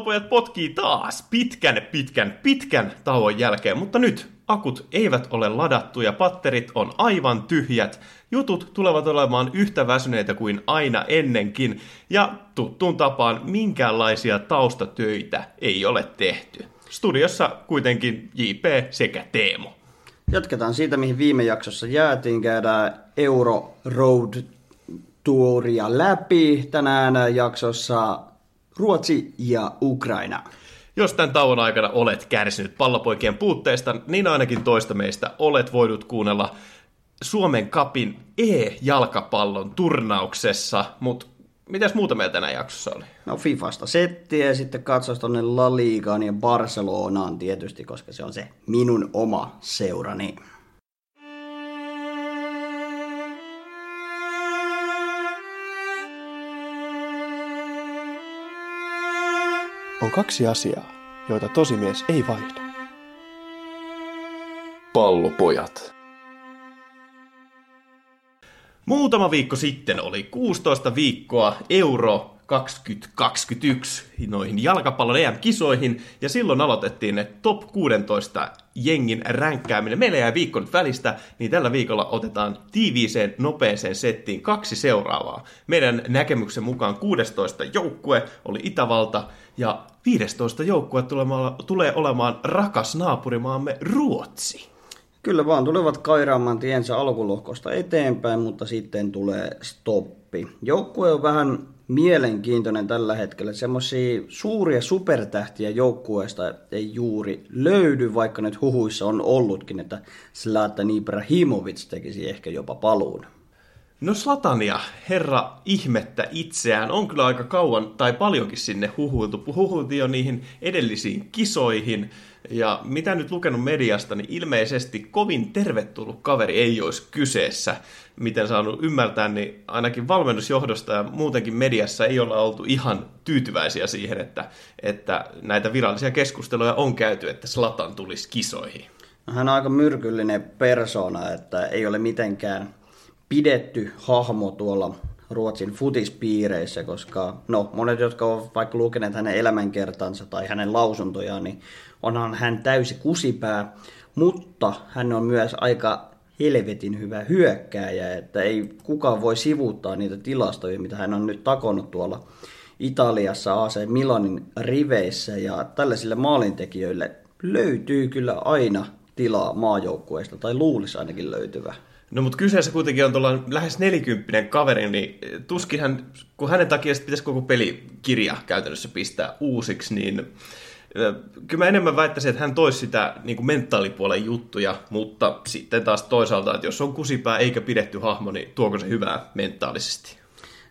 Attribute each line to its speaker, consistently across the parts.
Speaker 1: Pallopojat potkii taas pitkän, pitkän, pitkän tauon jälkeen, mutta nyt akut eivät ole ladattu ja patterit on aivan tyhjät. Jutut tulevat olemaan yhtä väsyneitä kuin aina ennenkin ja tuttuun tapaan minkäänlaisia taustatöitä ei ole tehty. Studiossa kuitenkin JP sekä Teemo.
Speaker 2: Jatketaan siitä, mihin viime jaksossa jäätiin. Käydään Euro Road Touria läpi. Tänään jaksossa Ruotsi ja Ukraina.
Speaker 1: Jos tämän tauon aikana olet kärsinyt pallopoikien puutteesta, niin ainakin toista meistä olet voinut kuunnella Suomen kapin E-jalkapallon turnauksessa, mutta mitäs muuta meillä tänä jaksossa oli?
Speaker 2: No Fifasta settiä ja sitten katsois tonne La Ligaan ja Barcelonaan tietysti, koska se on se minun oma seurani.
Speaker 3: On kaksi asiaa, joita tosimies ei vaihda.
Speaker 4: Pallopojat.
Speaker 1: Muutama viikko sitten oli 16 viikkoa Euro 2021 noihin jalkapallon EM-kisoihin, ja silloin aloitettiin ne top 16 jengin ränkkääminen. Meillä jäi viikko nyt välistä, niin tällä viikolla otetaan tiiviiseen, nopeeseen settiin kaksi seuraavaa. Meidän näkemyksen mukaan 16 joukkue oli Itävalta, ja 15 joukkue tulee olemaan rakas naapurimaamme Ruotsi.
Speaker 2: Kyllä vaan tulevat kairaamaan tiensä alkulohkosta eteenpäin, mutta sitten tulee stoppi. Joukkue on vähän mielenkiintoinen tällä hetkellä. Semmoisia suuria supertähtiä joukkueesta ei juuri löydy, vaikka nyt huhuissa on ollutkin, että Zlatan Ibrahimovic tekisi ehkä jopa paluun.
Speaker 1: No Slatania, herra ihmettä itseään, on kyllä aika kauan tai paljonkin sinne huhuiltu. Huhuiltiin jo niihin edellisiin kisoihin. Ja mitä nyt lukenut mediasta, niin ilmeisesti kovin tervetullut kaveri ei olisi kyseessä. Miten saanut ymmärtää, niin ainakin valmennusjohdosta ja muutenkin mediassa ei olla oltu ihan tyytyväisiä siihen, että, että näitä virallisia keskusteluja on käyty, että Slatan tulisi kisoihin.
Speaker 2: No, hän on aika myrkyllinen persona, että ei ole mitenkään pidetty hahmo tuolla Ruotsin futispiireissä, koska no, monet, jotka ovat vaikka lukeneet hänen elämänkertansa tai hänen lausuntojaan, niin onhan hän täysi kusipää, mutta hän on myös aika helvetin hyvä hyökkääjä, että ei kukaan voi sivuuttaa niitä tilastoja, mitä hän on nyt takonut tuolla Italiassa AC Milanin riveissä, ja tällaisille maalintekijöille löytyy kyllä aina tilaa maajoukkueesta, tai luulisi ainakin löytyvä.
Speaker 1: No mutta kyseessä kuitenkin on tuolla lähes nelikymppinen kaveri, niin tuskin hän, kun hänen takia pitäisi koko pelikirja käytännössä pistää uusiksi, niin Kyllä mä enemmän väittäisin, että hän toisi sitä niin kuin mentaalipuolen juttuja, mutta sitten taas toisaalta, että jos on kusipää eikä pidetty hahmo, niin tuoko se hyvää mentaalisesti?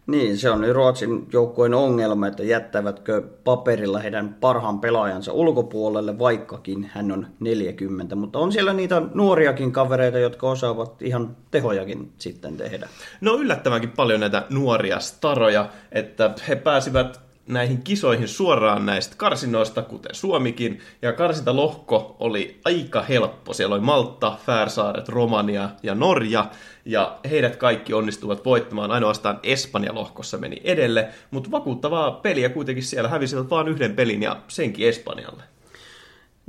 Speaker 2: Niin, se on nyt Ruotsin joukkueen ongelma, että jättävätkö paperilla heidän parhaan pelaajansa ulkopuolelle, vaikkakin hän on 40. Mutta on siellä niitä nuoriakin kavereita, jotka osaavat ihan tehojakin sitten tehdä.
Speaker 1: No yllättävänkin paljon näitä nuoria staroja, että he pääsivät näihin kisoihin suoraan näistä karsinoista, kuten Suomikin. Ja karsintalohko oli aika helppo. Siellä oli Malta, Färsaaret, Romania ja Norja. Ja heidät kaikki onnistuvat voittamaan. Ainoastaan Espanja lohkossa meni edelle. Mutta vakuuttavaa peliä kuitenkin siellä hävisivät vain yhden pelin ja senkin Espanjalle.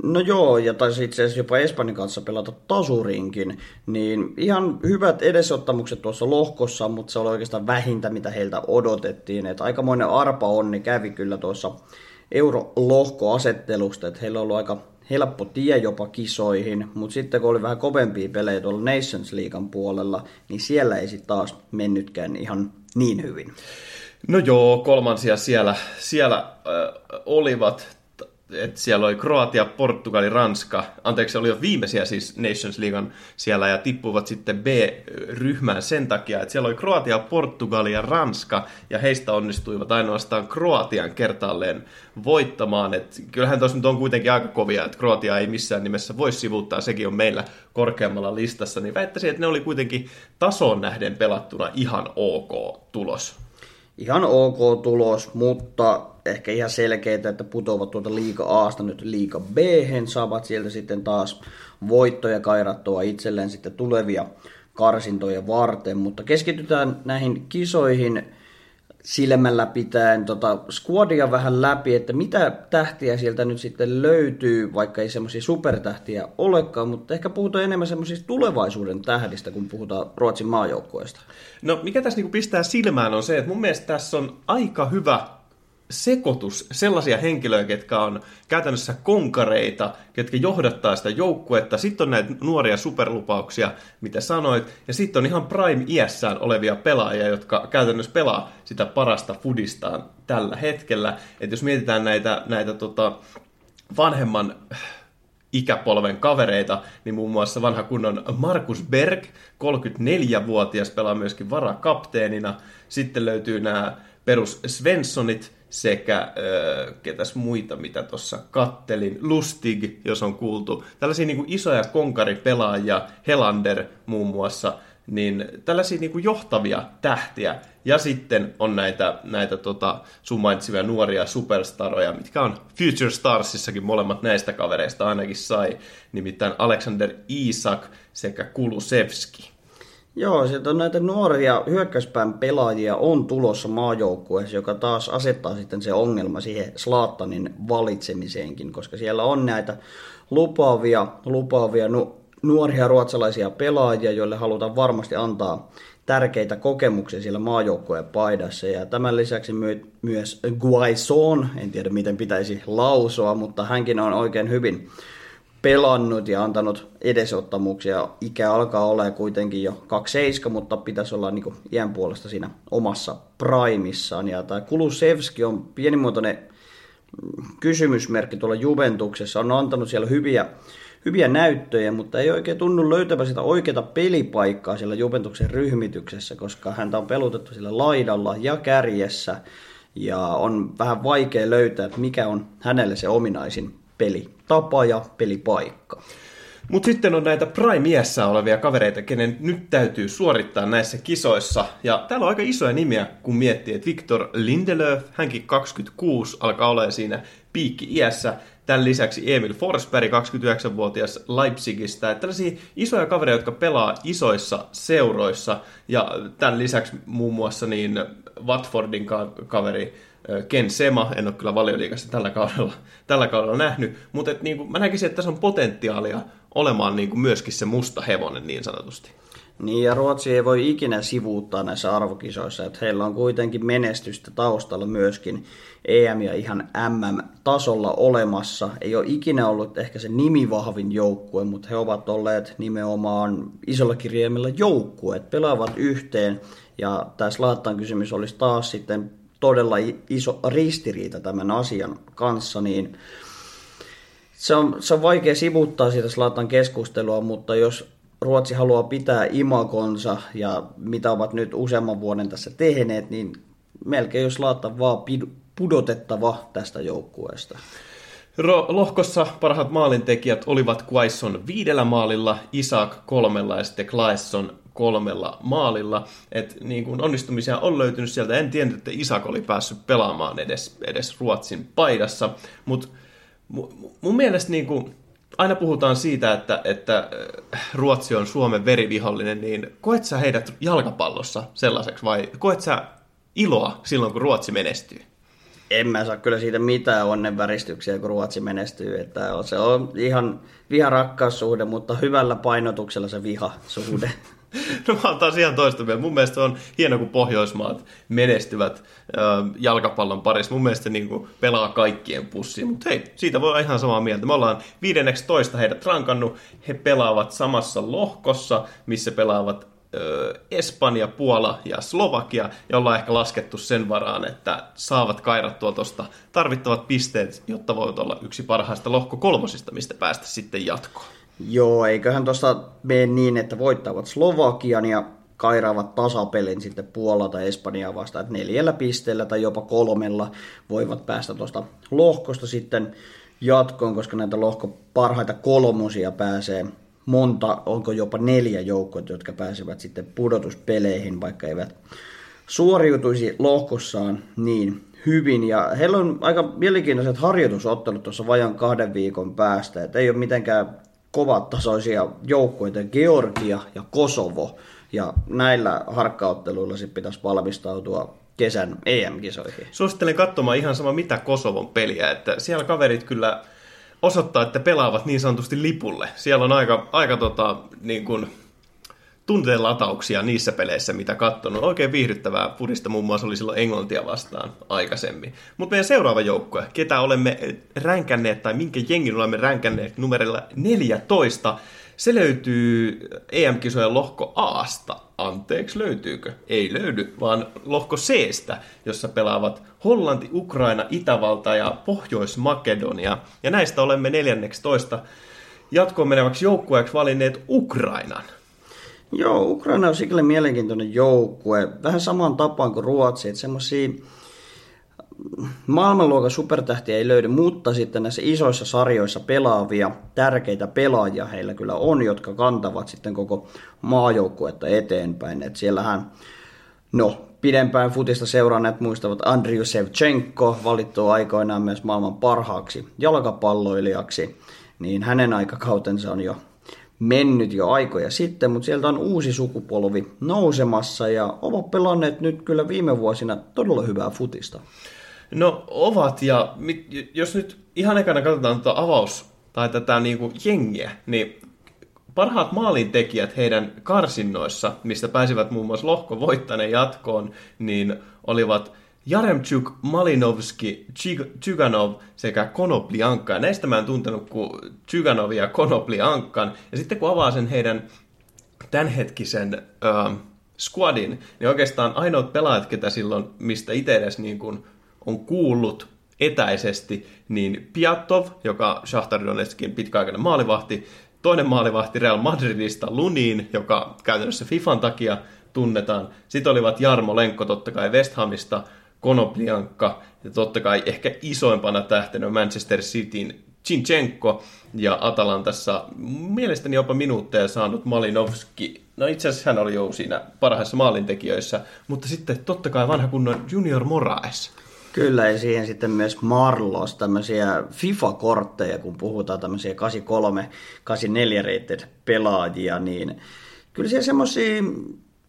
Speaker 2: No joo, ja taisi itse asiassa jopa Espanjan kanssa pelata tasurinkin, niin ihan hyvät edesottamukset tuossa lohkossa, mutta se oli oikeastaan vähintä, mitä heiltä odotettiin. Että aikamoinen arpa onni kävi kyllä tuossa eurolohkoasettelusta, että heillä on ollut aika helppo tie jopa kisoihin, mutta sitten kun oli vähän kovempia pelejä tuolla Nations Leaguean puolella, niin siellä ei sitten taas mennytkään ihan niin hyvin.
Speaker 1: No joo, kolmansia siellä, siellä äh, olivat et siellä oli Kroatia, Portugali, Ranska. Anteeksi, oli jo viimeisiä siis Nations Leaguean siellä ja tippuivat sitten B-ryhmään sen takia, että siellä oli Kroatia, Portugali ja Ranska ja heistä onnistuivat ainoastaan Kroatian kertaalleen voittamaan. Et kyllähän tuossa nyt on kuitenkin aika kovia, että Kroatia ei missään nimessä voi sivuuttaa, sekin on meillä korkeammalla listassa, niin väittäisin, että ne oli kuitenkin tasoon nähden pelattuna ihan ok tulos.
Speaker 2: Ihan ok tulos, mutta ehkä ihan selkeitä, että putoavat tuolta liiga Aasta nyt liiga B, saavat sieltä sitten taas voittoja kairattua itselleen sitten tulevia karsintoja varten, mutta keskitytään näihin kisoihin silmällä pitäen tota squadia vähän läpi, että mitä tähtiä sieltä nyt sitten löytyy, vaikka ei semmoisia supertähtiä olekaan, mutta ehkä puhutaan enemmän semmoisista tulevaisuuden tähdistä, kun puhutaan Ruotsin maajoukkueesta.
Speaker 1: No mikä tässä niinku pistää silmään on se, että mun mielestä tässä on aika hyvä sekoitus sellaisia henkilöitä, ketkä on käytännössä konkareita, ketkä johdattaa sitä joukkuetta. Sitten on näitä nuoria superlupauksia, mitä sanoit. Ja sitten on ihan prime-iässään olevia pelaajia, jotka käytännössä pelaa sitä parasta fudistaan tällä hetkellä. Että jos mietitään näitä, näitä tota, vanhemman ikäpolven kavereita, niin muun muassa vanha kunnon Markus Berg, 34-vuotias, pelaa myöskin varakapteenina. Sitten löytyy nämä perus Svenssonit, sekä äh, ketäs muita, mitä tuossa kattelin, Lustig, jos on kuultu. Tällaisia niin kuin isoja konkaripelaajia, Helander muun muassa, niin tällaisia niin kuin johtavia tähtiä. Ja sitten on näitä, näitä tota, sun nuoria superstaroja, mitkä on Future Starsissakin molemmat näistä kavereista ainakin sai, nimittäin Alexander Isak sekä Kulusevski.
Speaker 2: Joo, sieltä on näitä nuoria hyökkäyspään pelaajia on tulossa maajoukkueessa, joka taas asettaa sitten se ongelma siihen Slaattanin valitsemiseenkin, koska siellä on näitä lupaavia, lupaavia nu, nuoria ruotsalaisia pelaajia, joille halutaan varmasti antaa tärkeitä kokemuksia siellä maajoukkueen paidassa. Ja tämän lisäksi my- myös Guaison, en tiedä miten pitäisi lausua, mutta hänkin on oikein hyvin pelannut ja antanut edesottamuksia. Ikä alkaa olla kuitenkin jo 27, mutta pitäisi olla niin iän puolesta siinä omassa primissaan. Ja tämä Kulusevski on pienimuotoinen kysymysmerkki tuolla Juventuksessa. On antanut siellä hyviä, hyviä näyttöjä, mutta ei oikein tunnu löytävän sitä oikeaa pelipaikkaa siellä Juventuksen ryhmityksessä, koska häntä on pelutettu sillä laidalla ja kärjessä. Ja on vähän vaikea löytää, että mikä on hänelle se ominaisin pelitapa ja pelipaikka.
Speaker 1: Mutta sitten on näitä prime olevia kavereita, kenen nyt täytyy suorittaa näissä kisoissa. Ja täällä on aika isoja nimiä, kun miettii, että Victor Lindelöf, hänkin 26, alkaa olla siinä piikki-iässä. Tämän lisäksi Emil Forsberg, 29-vuotias Leipzigistä. Että tällaisia isoja kavereita, jotka pelaa isoissa seuroissa. Ja tämän lisäksi muun muassa niin Watfordin kaveri Ken Sema, en ole kyllä valioliikassa tällä kaudella, tällä kaudella nähnyt, mutta et, niin kuin, mä näkisin, että tässä on potentiaalia olemaan niin kuin myöskin se musta hevonen niin sanotusti.
Speaker 2: Niin, ja Ruotsi ei voi ikinä sivuuttaa näissä arvokisoissa, että heillä on kuitenkin menestystä taustalla myöskin EM- ja ihan MM-tasolla olemassa. Ei ole ikinä ollut ehkä se nimivahvin joukkue, mutta he ovat olleet nimenomaan isolla kirjaimella joukkueet, pelaavat yhteen, ja tässä Laattan kysymys olisi taas sitten todella iso ristiriita tämän asian kanssa, niin se on, se on vaikea sivuttaa siitä Slatan keskustelua, mutta jos Ruotsi haluaa pitää imakonsa ja mitä ovat nyt useamman vuoden tässä tehneet, niin melkein jos Slatan vaan pudotettava tästä joukkueesta.
Speaker 1: Lohkossa parhaat maalintekijät olivat Quaison viidellä maalilla, Isaac kolmella ja sitten Claesson kolmella maalilla. Et niin kuin onnistumisia on löytynyt sieltä. En tiennyt, että Isak oli päässyt pelaamaan edes, edes Ruotsin paidassa, mutta mun mielestä niin kuin, aina puhutaan siitä, että, että äh, Ruotsi on Suomen verivihollinen, niin koet sä heidät jalkapallossa sellaiseksi vai koet sä iloa silloin, kun Ruotsi menestyy?
Speaker 2: En mä saa kyllä siitä mitään onnenväristyksiä, kun Ruotsi menestyy. Että se on ihan viha-rakkaussuhde, mutta hyvällä painotuksella se viha-suhde.
Speaker 1: No mä oon taas ihan toista mieltä. Mun mielestä on hieno, kun Pohjoismaat menestyvät jalkapallon parissa. Mun mielestä niin kuin, pelaa kaikkien pussiin. Mutta hei, siitä voi olla ihan samaa mieltä. Me ollaan 15 heidät rankannut. He pelaavat samassa lohkossa, missä pelaavat Espanja, Puola ja Slovakia, ja ollaan ehkä laskettu sen varaan, että saavat kairattua tuosta tarvittavat pisteet, jotta voit olla yksi parhaista lohko kolmosista, mistä päästä sitten jatkoon.
Speaker 2: Joo, eiköhän tuosta mene niin, että voittavat Slovakian ja kairaavat tasapelin sitten Puola tai Espanjaa vastaan, että neljällä pisteellä tai jopa kolmella voivat päästä tuosta lohkosta sitten jatkoon, koska näitä lohko parhaita kolmosia pääsee monta, onko jopa neljä joukkoa, jotka pääsevät sitten pudotuspeleihin, vaikka eivät suoriutuisi lohkossaan niin hyvin. Ja heillä on aika mielenkiintoiset harjoitusottelut tuossa vajan kahden viikon päästä, että ei ole mitenkään kovat tasoisia joukkoita, Georgia ja Kosovo. Ja näillä harkkaotteluilla sitten pitäisi valmistautua kesän EM-kisoihin.
Speaker 1: Suosittelen katsomaan ihan sama mitä Kosovon peliä, että siellä kaverit kyllä osoittaa, että pelaavat niin sanotusti lipulle. Siellä on aika, aika tota, niin kuin, tunteen latauksia niissä peleissä, mitä katsonut. Oikein viihdyttävää purista muun muassa oli silloin Englantia vastaan aikaisemmin. Mutta meidän seuraava joukkue, ketä olemme ränkänneet tai minkä jengin olemme ränkänneet numerella 14, se löytyy EM-kisojen lohko Aasta. Anteeksi, löytyykö? Ei löydy, vaan lohko Cstä, jossa pelaavat Hollanti, Ukraina, Itävalta ja Pohjois-Makedonia. Ja näistä olemme 14 jatkoon meneväksi joukkueeksi valinneet Ukrainan.
Speaker 2: Joo, Ukraina on sikäli mielenkiintoinen joukkue. Vähän samaan tapaan kuin Ruotsi, että semmoisia maailmanluokan supertähtiä ei löydy, mutta sitten näissä isoissa sarjoissa pelaavia tärkeitä pelaajia heillä kyllä on, jotka kantavat sitten koko maajoukkuetta eteenpäin. Et siellähän, no, pidempään futista seuranneet muistavat Andriy Sevchenko, valittu aikoinaan myös maailman parhaaksi jalkapalloilijaksi, niin hänen aikakautensa on jo mennyt jo aikoja sitten, mutta sieltä on uusi sukupolvi nousemassa ja ovat pelanneet nyt kyllä viime vuosina todella hyvää futista.
Speaker 1: No ovat, ja mit, jos nyt ihan ekana katsotaan tätä avaus tai tätä niin kuin jengiä, niin parhaat maalintekijät heidän karsinnoissa, mistä pääsivät muun muassa lohko voittaneen jatkoon, niin olivat Jaremchuk, Malinovski, Tsyganov sekä Konopliankka. Ja näistä mä en tuntenut kuin Tsyganov ja Konopliankan. Ja sitten kun avaa sen heidän tämänhetkisen äh, squadin, niin oikeastaan ainoat pelaajat, ketä silloin, mistä itse edes niin kuin on kuullut etäisesti, niin Piatov, joka Shakhtar Donetskin pitkäaikainen maalivahti, toinen maalivahti Real Madridista, Lunin, joka käytännössä FIFAn takia tunnetaan. Sitten olivat Jarmo Lenkko totta kai West Hamista, Konopliankka ja totta kai ehkä isoimpana tähtenä Manchester Cityn Chinchenko ja Atalantassa mielestäni jopa minuutteja saanut Malinovski. No itse asiassa hän oli jo siinä parhaissa maalintekijöissä, mutta sitten totta kai vanha kunnon Junior Moraes.
Speaker 2: Kyllä, ja siihen sitten myös Marlos, tämmöisiä FIFA-kortteja, kun puhutaan tämmöisiä 83, 84 rated pelaajia, niin kyllä siellä semmoisia,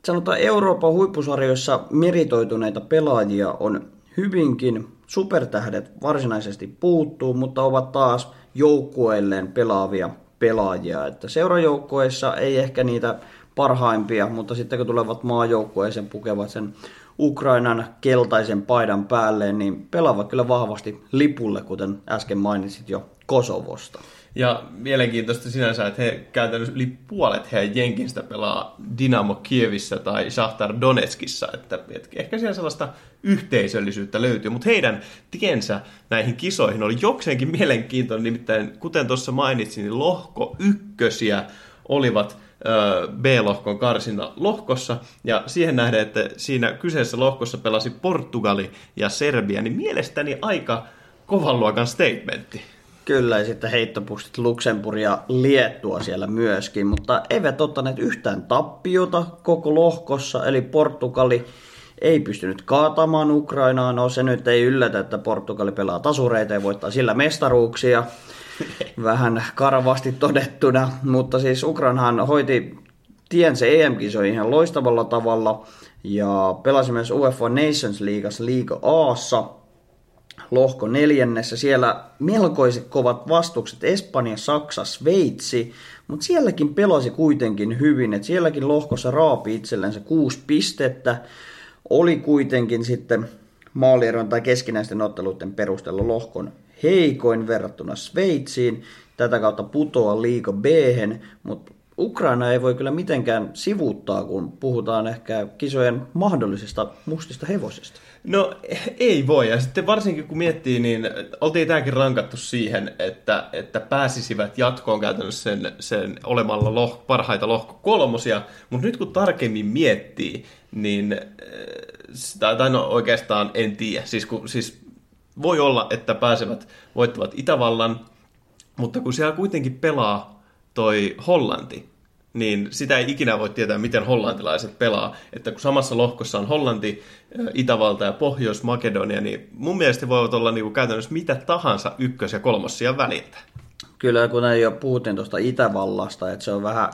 Speaker 2: sanotaan Euroopan huippusarjoissa meritoituneita pelaajia on hyvinkin. Supertähdet varsinaisesti puuttuu, mutta ovat taas joukkueilleen pelaavia pelaajia. Että seurajoukkueissa ei ehkä niitä parhaimpia, mutta sitten kun tulevat maajoukkueeseen pukevat sen Ukrainan keltaisen paidan päälle, niin pelaavat kyllä vahvasti lipulle, kuten äsken mainitsit jo Kosovosta.
Speaker 1: Ja mielenkiintoista sinänsä, että he käytännössä yli puolet heidän jenkistä pelaa Dynamo Kievissä tai Shahtar Donetskissa, että, että ehkä siellä sellaista yhteisöllisyyttä löytyy, mutta heidän tiensä näihin kisoihin oli jokseenkin mielenkiintoinen, nimittäin kuten tuossa mainitsin, niin lohko ykkösiä olivat B-lohkon karsina lohkossa, ja siihen nähden, että siinä kyseessä lohkossa pelasi Portugali ja Serbia, niin mielestäni aika kovan luokan statementti.
Speaker 2: Kyllä, ja sitten heittopustit Luxemburg ja Liettua siellä myöskin, mutta eivät ottaneet yhtään tappiota koko lohkossa, eli Portugali ei pystynyt kaatamaan Ukrainaa. No se nyt ei yllätä, että Portugali pelaa tasureita ja voittaa sillä mestaruuksia vähän karvasti todettuna, mutta siis Ukrainhan hoiti tiensä EM-kisoihin ihan loistavalla tavalla ja pelasi myös UEFA Nations Leagueassa Liiga Aassa lohko neljännessä. Siellä melkoiset kovat vastukset Espanja, Saksa, Sveitsi, mutta sielläkin pelasi kuitenkin hyvin, että sielläkin lohkossa raapi itsellensä kuusi pistettä. Oli kuitenkin sitten maalieron tai keskinäisten otteluiden perusteella lohkon heikoin verrattuna Sveitsiin. Tätä kautta putoa liiga b mutta Ukraina ei voi kyllä mitenkään sivuuttaa, kun puhutaan ehkä kisojen mahdollisista mustista hevosista.
Speaker 1: No ei voi, ja sitten varsinkin kun miettii, niin oltiin tämäkin rankattu siihen, että, että pääsisivät jatkoon käytännössä sen, sen olemalla loh, parhaita lohko kolmosia, mutta nyt kun tarkemmin miettii, niin, tai, tai no oikeastaan en tiedä, siis, kun, siis voi olla, että pääsevät voittavat Itävallan, mutta kun siellä kuitenkin pelaa toi Hollanti, niin sitä ei ikinä voi tietää, miten hollantilaiset pelaa. Että kun samassa lohkossa on Hollanti, Itävalta ja Pohjois-Makedonia, niin mun mielestä voivat olla niin kuin käytännössä mitä tahansa ykkös- ja kolmossia väliltä.
Speaker 2: Kyllä, kun jo puhuttiin tuosta Itävallasta, että se on vähän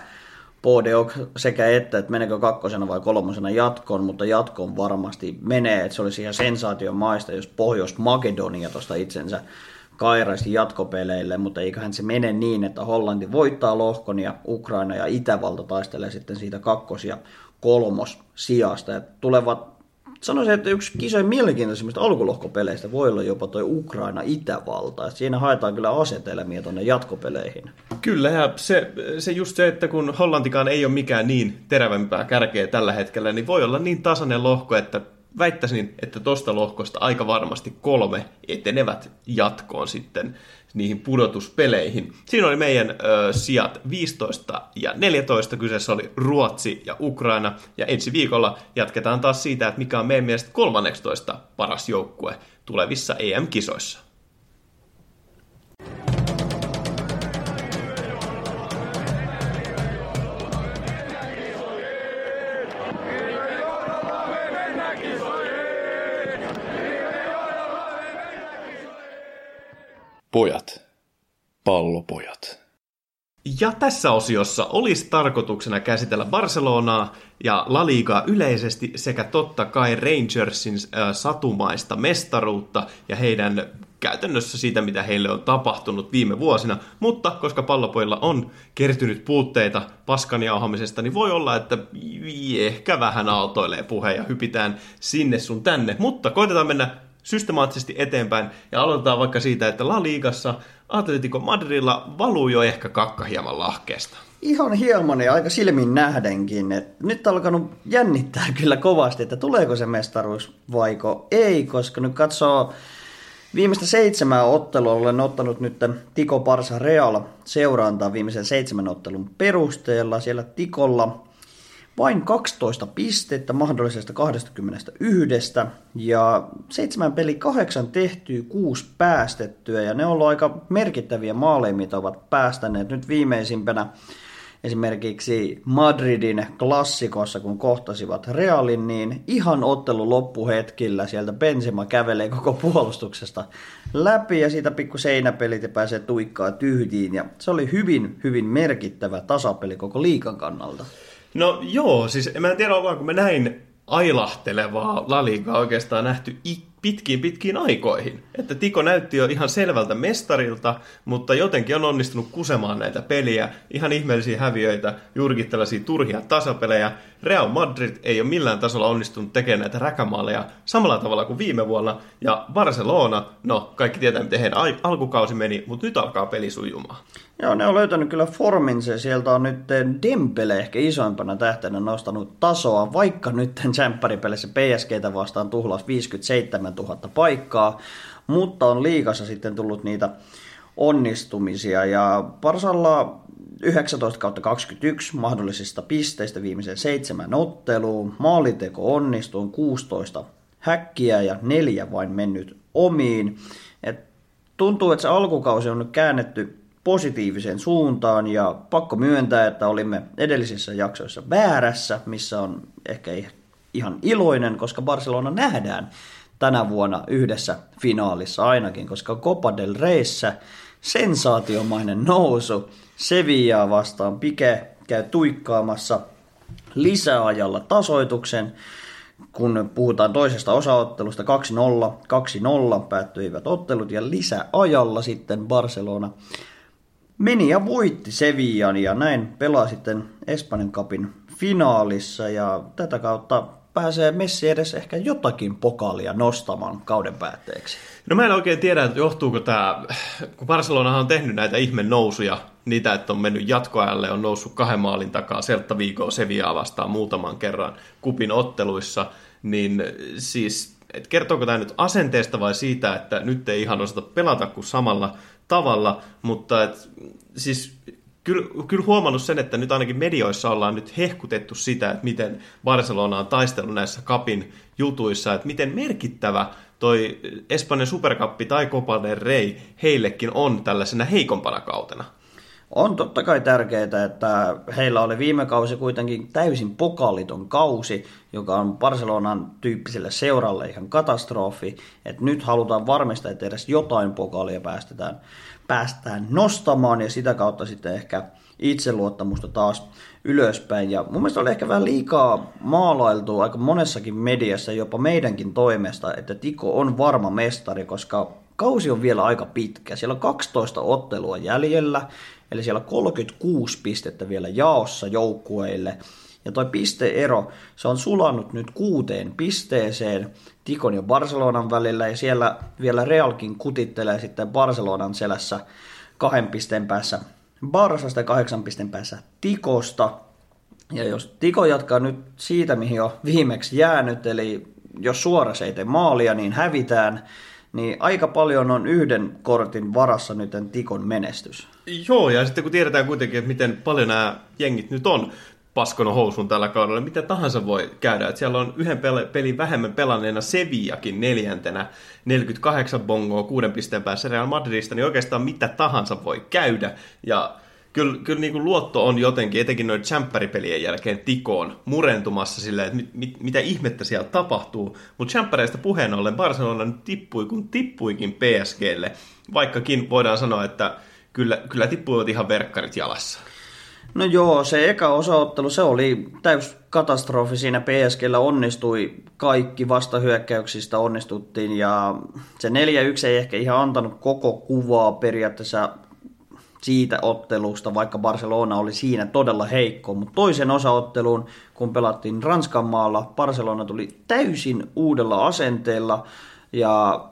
Speaker 2: Podeok sekä että, että menekö kakkosena vai kolmosena jatkoon, mutta jatkoon varmasti menee, että se olisi ihan sensaation maista, jos Pohjois-Makedonia tuosta itsensä kairaisi jatkopeleille, mutta eiköhän se mene niin, että Hollanti voittaa lohkon ja Ukraina ja Itävalta taistelee sitten siitä kakkos- ja kolmos sijasta. Ja tulevat sanoisin, että yksi kisojen mielenkiintoisimmista alkulohkopeleistä voi olla jopa tuo Ukraina-Itävalta. Siinä haetaan kyllä asetelmia tuonne jatkopeleihin.
Speaker 1: Kyllä, ja se, se just se, että kun Hollantikaan ei ole mikään niin terävämpää kärkeä tällä hetkellä, niin voi olla niin tasainen lohko, että väittäisin, että tuosta lohkosta aika varmasti kolme etenevät jatkoon sitten niihin pudotuspeleihin. Siinä oli meidän ö, sijat 15 ja 14, kyseessä oli Ruotsi ja Ukraina, ja ensi viikolla jatketaan taas siitä, että mikä on meidän mielestä 13 paras joukkue tulevissa EM-kisoissa.
Speaker 3: Pojat. Pallopojat.
Speaker 1: Ja tässä osiossa olisi tarkoituksena käsitellä Barcelonaa ja La Ligaa yleisesti sekä totta kai Rangersin satumaista mestaruutta ja heidän käytännössä siitä, mitä heille on tapahtunut viime vuosina, mutta koska pallopojilla on kertynyt puutteita paskan niin voi olla, että ehkä vähän aaltoilee puhe ja hypitään sinne sun tänne, mutta koitetaan mennä systemaattisesti eteenpäin ja aloitetaan vaikka siitä, että La Ligassa Atletico Madridilla valuu jo ehkä kakka hieman lahkeesta.
Speaker 2: Ihan hieman ja aika silmin nähdenkin. Et nyt alkanut jännittää kyllä kovasti, että tuleeko se mestaruus vaiko ei, koska nyt katsoo viimeistä seitsemää ottelua olen ottanut nyt Tiko Parsa Real seurantaa viimeisen seitsemän ottelun perusteella. Siellä Tikolla vain 12 pistettä mahdollisesta 21 ja seitsemän peli kahdeksan tehtyä, kuusi päästettyä ja ne on ollut aika merkittäviä maaleja, mitä ovat päästäneet. Nyt viimeisimpänä esimerkiksi Madridin klassikossa, kun kohtasivat Realin, niin ihan ottelu loppuhetkillä sieltä Benzema kävelee koko puolustuksesta läpi ja siitä pikku seinäpelit ja pääsee tuikkaa tyhjiin ja se oli hyvin, hyvin merkittävä tasapeli koko liikan kannalta.
Speaker 1: No joo, siis mä en tiedä, ollaanko me näin ailahtelevaa laliikaa oikeastaan nähty pitkiin pitkiin aikoihin. Että Tiko näytti jo ihan selvältä mestarilta, mutta jotenkin on onnistunut kusemaan näitä peliä, ihan ihmeellisiä häviöitä, juurikin tällaisia turhia tasapelejä. Real Madrid ei ole millään tasolla onnistunut tekemään näitä räkämaaleja samalla tavalla kuin viime vuonna, ja Barcelona, no kaikki tietää miten heidän alkukausi meni, mutta nyt alkaa peli sujumaan.
Speaker 2: Joo, ne on löytänyt kyllä forminsa. Sieltä on nyt Dembele ehkä isoimpana tähtenä nostanut tasoa, vaikka nyt tsempparipelissä PSGtä vastaan tuhlas 57 000 paikkaa, mutta on liikassa sitten tullut niitä onnistumisia ja Parsalla 19 kautta 21 mahdollisista pisteistä viimeisen seitsemän otteluun. Maaliteko onnistui 16 häkkiä ja neljä vain mennyt omiin. Et tuntuu, että se alkukausi on nyt käännetty positiiviseen suuntaan ja pakko myöntää, että olimme edellisissä jaksoissa väärässä, missä on ehkä ihan iloinen, koska Barcelona nähdään tänä vuonna yhdessä finaalissa ainakin, koska Copa del Reissä sensaatiomainen nousu Sevillaa vastaan. Pike käy tuikkaamassa lisäajalla tasoituksen, kun puhutaan toisesta osaottelusta 2-0, 2-0 päättyivät ottelut ja lisäajalla sitten Barcelona meni ja voitti Sevillan ja näin pelaa sitten Espanjan kapin finaalissa ja tätä kautta pääsee Messi edes ehkä jotakin pokaalia nostamaan kauden päätteeksi?
Speaker 1: No mä en oikein tiedä, että johtuuko tämä, kun Barcelona on tehnyt näitä ihme nousuja, niitä, että on mennyt jatkoajalle, on noussut kahden maalin takaa Seltta viikkoa Seviaa vastaan muutaman kerran kupin otteluissa, niin siis, että kertooko tämä nyt asenteesta vai siitä, että nyt ei ihan osata pelata kuin samalla tavalla, mutta et, siis kyllä, kyllä huomannut sen, että nyt ainakin medioissa ollaan nyt hehkutettu sitä, että miten Barcelona on taistellut näissä kapin jutuissa, että miten merkittävä toi Espanjan superkappi tai Copa del Rey heillekin on tällaisena heikompana kautena.
Speaker 2: On totta kai tärkeää, että heillä oli viime kausi kuitenkin täysin pokaaliton kausi, joka on Barcelonan tyyppiselle seuralle ihan katastrofi. Että nyt halutaan varmistaa, että edes jotain pokaalia päästetään, päästään nostamaan ja sitä kautta sitten ehkä itseluottamusta taas ylöspäin. Ja mun mielestä oli ehkä vähän liikaa maalailtu aika monessakin mediassa, jopa meidänkin toimesta, että Tiko on varma mestari, koska kausi on vielä aika pitkä. Siellä on 12 ottelua jäljellä, eli siellä on 36 pistettä vielä jaossa joukkueille. Ja toi pisteero, se on sulannut nyt kuuteen pisteeseen Tikon ja Barcelonan välillä, ja siellä vielä Realkin kutittelee sitten Barcelonan selässä kahden pisteen päässä Barsasta ja kahdeksan pisteen päässä Tikosta. Ja jos Tiko jatkaa nyt siitä, mihin on viimeksi jäänyt, eli jos suora ei tee maalia, niin hävitään, niin aika paljon on yhden kortin varassa nyt Tikon menestys.
Speaker 1: Joo, ja sitten kun tiedetään kuitenkin, että miten paljon nämä jengit nyt on paskono housun tällä kaudella, mitä tahansa voi käydä. Että siellä on yhden pelin vähemmän pelanneena Sevillakin neljäntenä, 48 bongoa kuuden pisteen päässä Real Madridista, niin oikeastaan mitä tahansa voi käydä. Ja kyllä, kyllä niin kuin luotto on jotenkin, etenkin noiden champpäripelien jälkeen tikoon murentumassa silleen, että mit, mit, mitä ihmettä siellä tapahtuu. Mutta champpäreistä puheen ollen Barcelona nyt tippui, kun tippuikin PSGlle, vaikkakin voidaan sanoa, että kyllä, kyllä tippuivat ihan verkkarit jalassa.
Speaker 2: No joo, se eka osaottelu, se oli täys katastrofi. Siinä PSGllä onnistui kaikki vastahyökkäyksistä onnistuttiin ja se 4-1 ei ehkä ihan antanut koko kuvaa periaatteessa siitä ottelusta, vaikka Barcelona oli siinä todella heikko. Mutta toisen osaotteluun, kun pelattiin Ranskan maalla, Barcelona tuli täysin uudella asenteella ja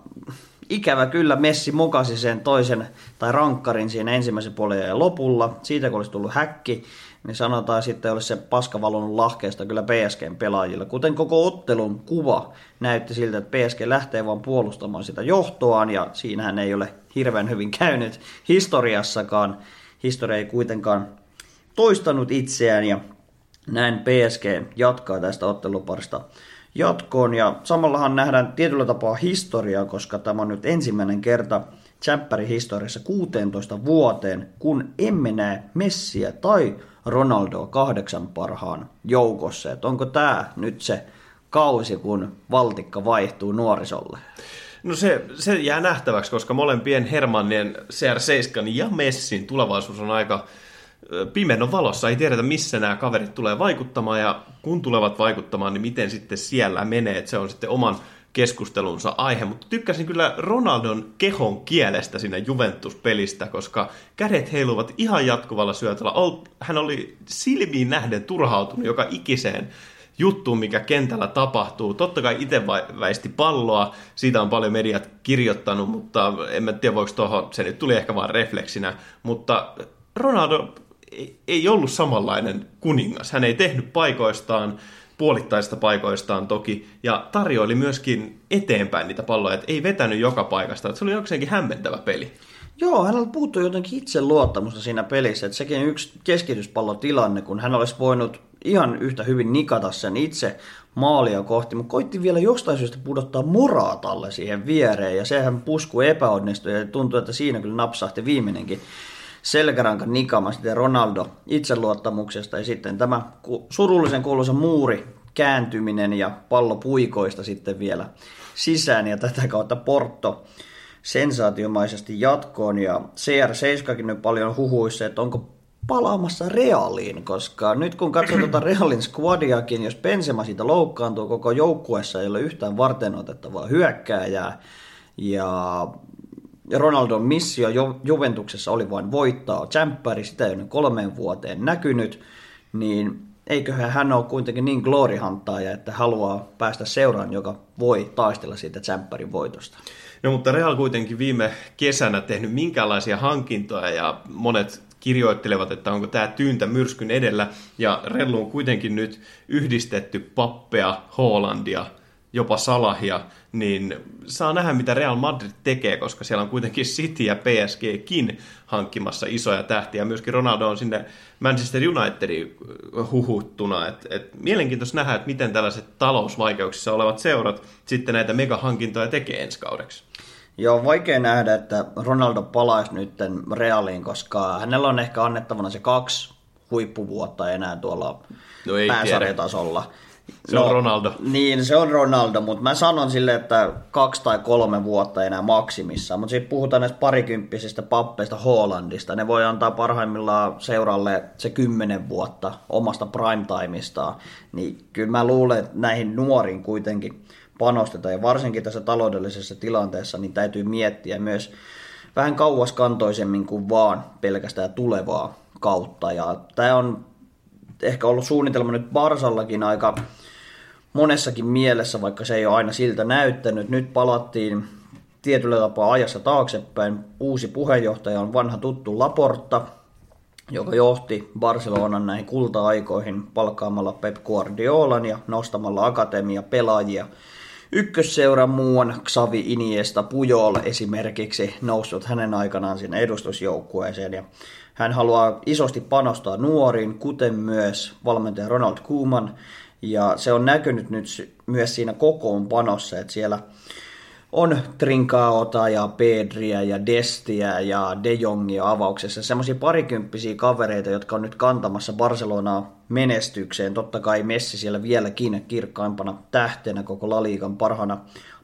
Speaker 2: ikävä kyllä Messi mukasi sen toisen tai rankkarin siinä ensimmäisen puolen lopulla. Siitä kun olisi tullut häkki, niin sanotaan sitten olisi se paska valonnut lahkeesta kyllä PSGn pelaajilla. Kuten koko ottelun kuva näytti siltä, että PSG lähtee vaan puolustamaan sitä johtoaan ja siinähän ei ole hirveän hyvin käynyt historiassakaan. Historia ei kuitenkaan toistanut itseään ja näin PSG jatkaa tästä otteluparista jatkoon. Ja samallahan nähdään tietyllä tapaa historiaa, koska tämä on nyt ensimmäinen kerta Champerin historiassa 16 vuoteen, kun emme näe Messiä tai Ronaldoa kahdeksan parhaan joukossa. Et onko tämä nyt se kausi, kun valtikka vaihtuu nuorisolle?
Speaker 1: No se, se jää nähtäväksi, koska molempien Hermannien CR7 ja Messin tulevaisuus on aika pimenon valossa. Ei tiedetä, missä nämä kaverit tulee vaikuttamaan ja kun tulevat vaikuttamaan, niin miten sitten siellä menee. Että se on sitten oman keskustelunsa aihe, mutta tykkäsin kyllä Ronaldon kehon kielestä siinä Juventus-pelistä, koska kädet heiluvat ihan jatkuvalla syötöllä. Hän oli silmiin nähden turhautunut joka ikiseen juttuun, mikä kentällä tapahtuu. Totta kai itse väisti palloa, siitä on paljon mediat kirjoittanut, mutta en mä tiedä voiko tuohon, se nyt tuli ehkä vain refleksinä, mutta Ronaldo ei ollut samanlainen kuningas. Hän ei tehnyt paikoistaan, puolittaista paikoistaan toki, ja tarjoili myöskin eteenpäin niitä palloja, että ei vetänyt joka paikasta. Se oli jokseenkin hämmentävä peli.
Speaker 2: Joo, hänellä puuttui jotenkin itseluottamusta siinä pelissä. Että sekin yksi keskityspallotilanne, kun hän olisi voinut ihan yhtä hyvin nikata sen itse maalia kohti, mutta koitti vielä jostain syystä pudottaa Moratalle siihen viereen, ja sehän pusku epäonnistui, ja tuntui, että siinä kyllä napsahti viimeinenkin selkärankan nikama sitten Ronaldo itseluottamuksesta, ja sitten tämä surullisen kuuluisa muuri kääntyminen ja pallo puikoista sitten vielä sisään, ja tätä kautta Porto sensaatiomaisesti jatkoon, ja CR7kin nyt paljon huhuissa, että onko palaamassa Realiin, koska nyt kun katsoo tuota Realin squadiakin, jos Benzema siitä loukkaantuu, koko joukkueessa ei ole yhtään varten otettavaa hyökkääjää, ja Ronaldon missio Ju- Juventuksessa oli vain voittaa Champions, sitä ei ole kolmeen vuoteen näkynyt, niin eiköhän hän ole kuitenkin niin glorihantaaja, että haluaa päästä seuraan, joka voi taistella siitä tsemppärin voitosta.
Speaker 1: No mutta Real kuitenkin viime kesänä tehnyt minkäänlaisia hankintoja ja monet kirjoittelevat, että onko tämä tyyntä myrskyn edellä. Ja Rellu on kuitenkin nyt yhdistetty Pappea, Hollandia, jopa Salahia, niin saa nähdä, mitä Real Madrid tekee, koska siellä on kuitenkin City ja PSGkin hankkimassa isoja tähtiä. Myöskin Ronaldo on sinne Manchester Unitedin huhuttuna. Et, et mielenkiintoista nähdä, että miten tällaiset talousvaikeuksissa olevat seurat sitten näitä megahankintoja tekee ensi kaudeksi.
Speaker 2: Joo, vaikea nähdä, että Ronaldo palaisi nyt Realiin, koska hänellä on ehkä annettavana se kaksi huippuvuotta enää tuolla
Speaker 1: No ei
Speaker 2: pääsarjatasolla.
Speaker 1: Se on Ronaldo.
Speaker 2: Niin, se on Ronaldo, mutta mä sanon sille, että kaksi tai kolme vuotta enää maksimissaan. Mutta sitten puhutaan näistä parikymppisistä pappeista Hollandista. Ne voi antaa parhaimmillaan seuralle se kymmenen vuotta omasta primetimeistaan. Niin kyllä mä luulen, että näihin nuoriin kuitenkin panostetaan. Ja varsinkin tässä taloudellisessa tilanteessa niin täytyy miettiä myös vähän kauaskantoisemmin kuin vaan pelkästään tulevaa kautta. Ja tämä on ehkä ollut suunnitelma nyt Barsallakin aika monessakin mielessä, vaikka se ei ole aina siltä näyttänyt. Nyt palattiin tietyllä tapaa ajassa taaksepäin. Uusi puheenjohtaja on vanha tuttu Laporta, joka johti Barcelonan näihin kulta-aikoihin palkkaamalla Pep Guardiolan ja nostamalla akatemia pelaajia. Ykkösseura muuan Xavi Iniesta Pujol esimerkiksi noussut hänen aikanaan sinne edustusjoukkueeseen ja hän haluaa isosti panostaa nuoriin, kuten myös valmentaja Ronald Koeman, ja se on näkynyt nyt myös siinä kokoonpanossa, että siellä on Trinkaota ja Pedriä ja Destiä ja De Jongia avauksessa. Semmoisia parikymppisiä kavereita, jotka on nyt kantamassa Barcelonaa menestykseen. Totta kai Messi siellä vieläkin kirkkaimpana tähtenä koko Laliikan parhana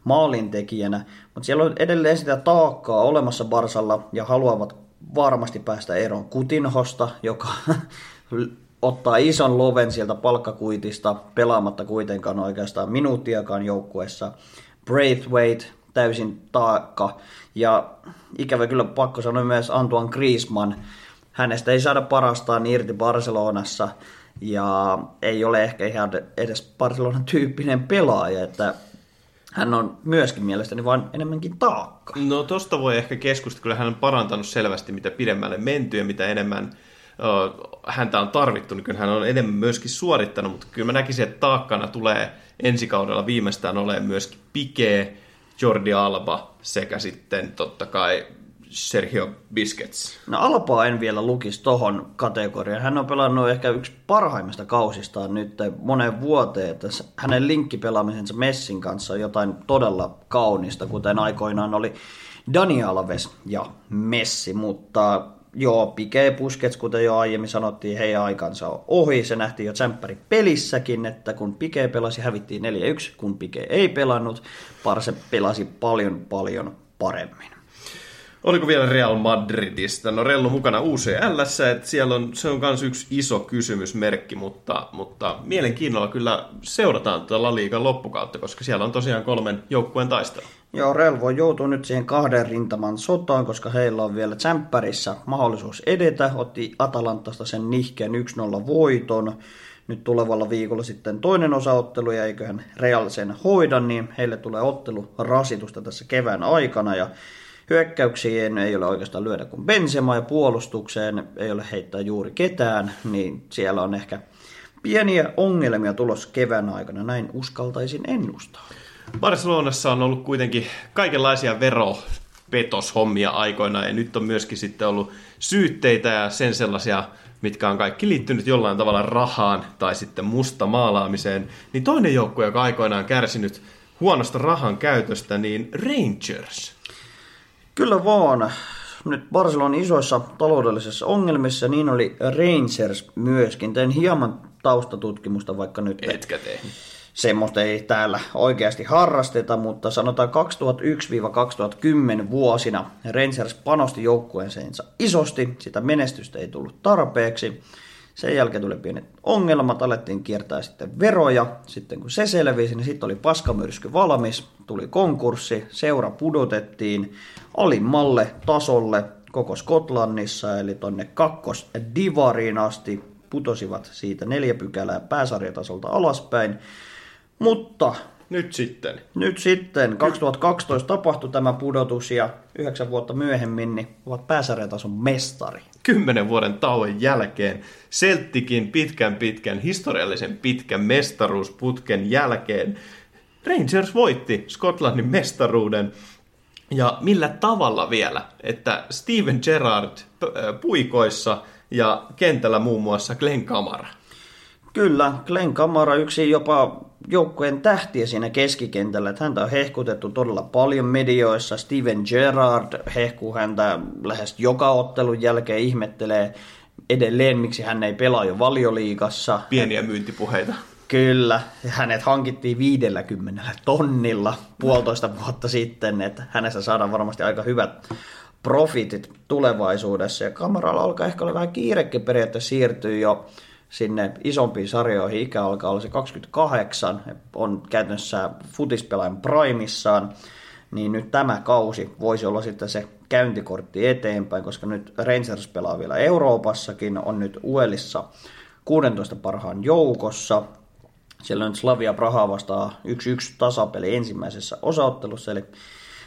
Speaker 2: maalintekijänä. Mutta siellä on edelleen sitä taakkaa olemassa Barsalla ja haluavat varmasti päästä eroon Kutinhosta, joka ottaa ison loven sieltä palkkakuitista pelaamatta kuitenkaan oikeastaan minuuttiakaan joukkueessa. Braithwaite täysin taakka ja ikävä kyllä pakko sanoa myös Antoine Griezmann. Hänestä ei saada parastaan irti Barcelonassa ja ei ole ehkä ihan edes Barcelonan tyyppinen pelaaja, että hän on myöskin mielestäni vain enemmänkin taakka.
Speaker 1: No tosta voi ehkä keskustella. Kyllä hän on parantanut selvästi, mitä pidemmälle menty ja mitä enemmän ö, häntä on tarvittu, niin kyllä hän on enemmän myöskin suorittanut, mutta kyllä mä näkisin, että taakkana tulee ensi kaudella viimeistään olemaan myöskin Piqué, Jordi Alba sekä sitten totta kai Sergio Busquets.
Speaker 2: No Alpaa en vielä lukisi tohon kategoriaan. Hän on pelannut ehkä yksi parhaimmista kausistaan nyt moneen vuoteen. S- hänen linkkipelaamisensa Messin kanssa on jotain todella kaunista, kuten aikoinaan oli Dani Alves ja Messi. Mutta joo, Piqué Busquets, kuten jo aiemmin sanottiin, heidän aikansa on ohi. Se nähtiin jo tsemppäri pelissäkin, että kun Piqué pelasi, hävittiin 4-1. Kun Piqué ei pelannut, Parse pelasi paljon paljon paremmin.
Speaker 1: Oliko vielä Real Madridista? No Rello mukana UCL, että siellä on, se on myös yksi iso kysymysmerkki, mutta, mutta mielenkiinnolla kyllä seurataan tätä La Liigan loppukautta, koska siellä on tosiaan kolmen joukkueen taistelu.
Speaker 2: Joo, Relvo joutuu nyt siihen kahden rintaman sotaan, koska heillä on vielä tsemppärissä mahdollisuus edetä. Otti Atalantasta sen nihkeän 1-0 voiton. Nyt tulevalla viikolla sitten toinen osaottelu, ja eiköhän Real sen hoida, niin heille tulee ottelu rasitusta tässä kevään aikana. Ja hyökkäyksiin ei ole oikeastaan lyödä kuin Benzema, ja puolustukseen ei ole heittää juuri ketään, niin siellä on ehkä pieniä ongelmia tulossa kevään aikana, näin uskaltaisin ennustaa.
Speaker 1: Barcelonassa on ollut kuitenkin kaikenlaisia veropetoshommia aikoina ja nyt on myöskin sitten ollut syytteitä ja sen sellaisia, mitkä on kaikki liittynyt jollain tavalla rahaan tai sitten musta maalaamiseen. Niin toinen joukkue, joka aikoinaan kärsinyt huonosta rahan käytöstä, niin Rangers.
Speaker 2: Kyllä vaan. Nyt Barcelona isoissa taloudellisissa ongelmissa, niin oli Rangers myöskin. Tein hieman taustatutkimusta, vaikka nyt
Speaker 1: Etkä tehnyt.
Speaker 2: semmoista ei täällä oikeasti harrasteta, mutta sanotaan 2001-2010 vuosina Rangers panosti joukkueeseensa isosti, sitä menestystä ei tullut tarpeeksi. Sen jälkeen tuli pienet ongelmat, alettiin kiertää sitten veroja. Sitten kun se selvisi, niin sitten oli paskamyrsky valmis, tuli konkurssi, seura pudotettiin alimmalle tasolle koko Skotlannissa, eli tonne kakkosdivariin asti putosivat siitä neljä pykälää pääsarjatasolta alaspäin. Mutta
Speaker 1: Nyt sitten.
Speaker 2: nyt sitten 2012 tapahtui tämä pudotus ja yhdeksän vuotta myöhemmin niin ovat pääsarjatason mestari.
Speaker 1: Kymmenen vuoden tauon jälkeen Celticin pitkän pitkän historiallisen pitkän mestaruusputken jälkeen Rangers voitti Skotlannin mestaruuden. Ja millä tavalla vielä, että Steven Gerrard äh, puikoissa ja kentällä muun muassa Glenn Kamara.
Speaker 2: Kyllä, Glenn Kamara yksi jopa joukkueen tähtiä siinä keskikentällä. Että häntä on hehkutettu todella paljon medioissa. Steven Gerrard hehkuu häntä lähes joka ottelun jälkeen, ihmettelee edelleen, miksi hän ei pelaa jo valioliigassa.
Speaker 1: Pieniä myyntipuheita.
Speaker 2: Kyllä, hänet hankittiin 50 tonnilla puolitoista vuotta sitten, että hänestä saadaan varmasti aika hyvät profitit tulevaisuudessa. Ja kameralla alkaa ehkä olla vähän kiirekin periaatteessa siirtyy jo sinne isompiin sarjoihin. Ikä alkaa olla se 28, on käytännössä futispelaajan primissaan. Niin nyt tämä kausi voisi olla sitten se käyntikortti eteenpäin, koska nyt Rangers pelaa vielä Euroopassakin, on nyt Uelissa 16 parhaan joukossa. Siellä nyt Slavia Praha vastaa 1-1 tasapeli ensimmäisessä osaottelussa, eli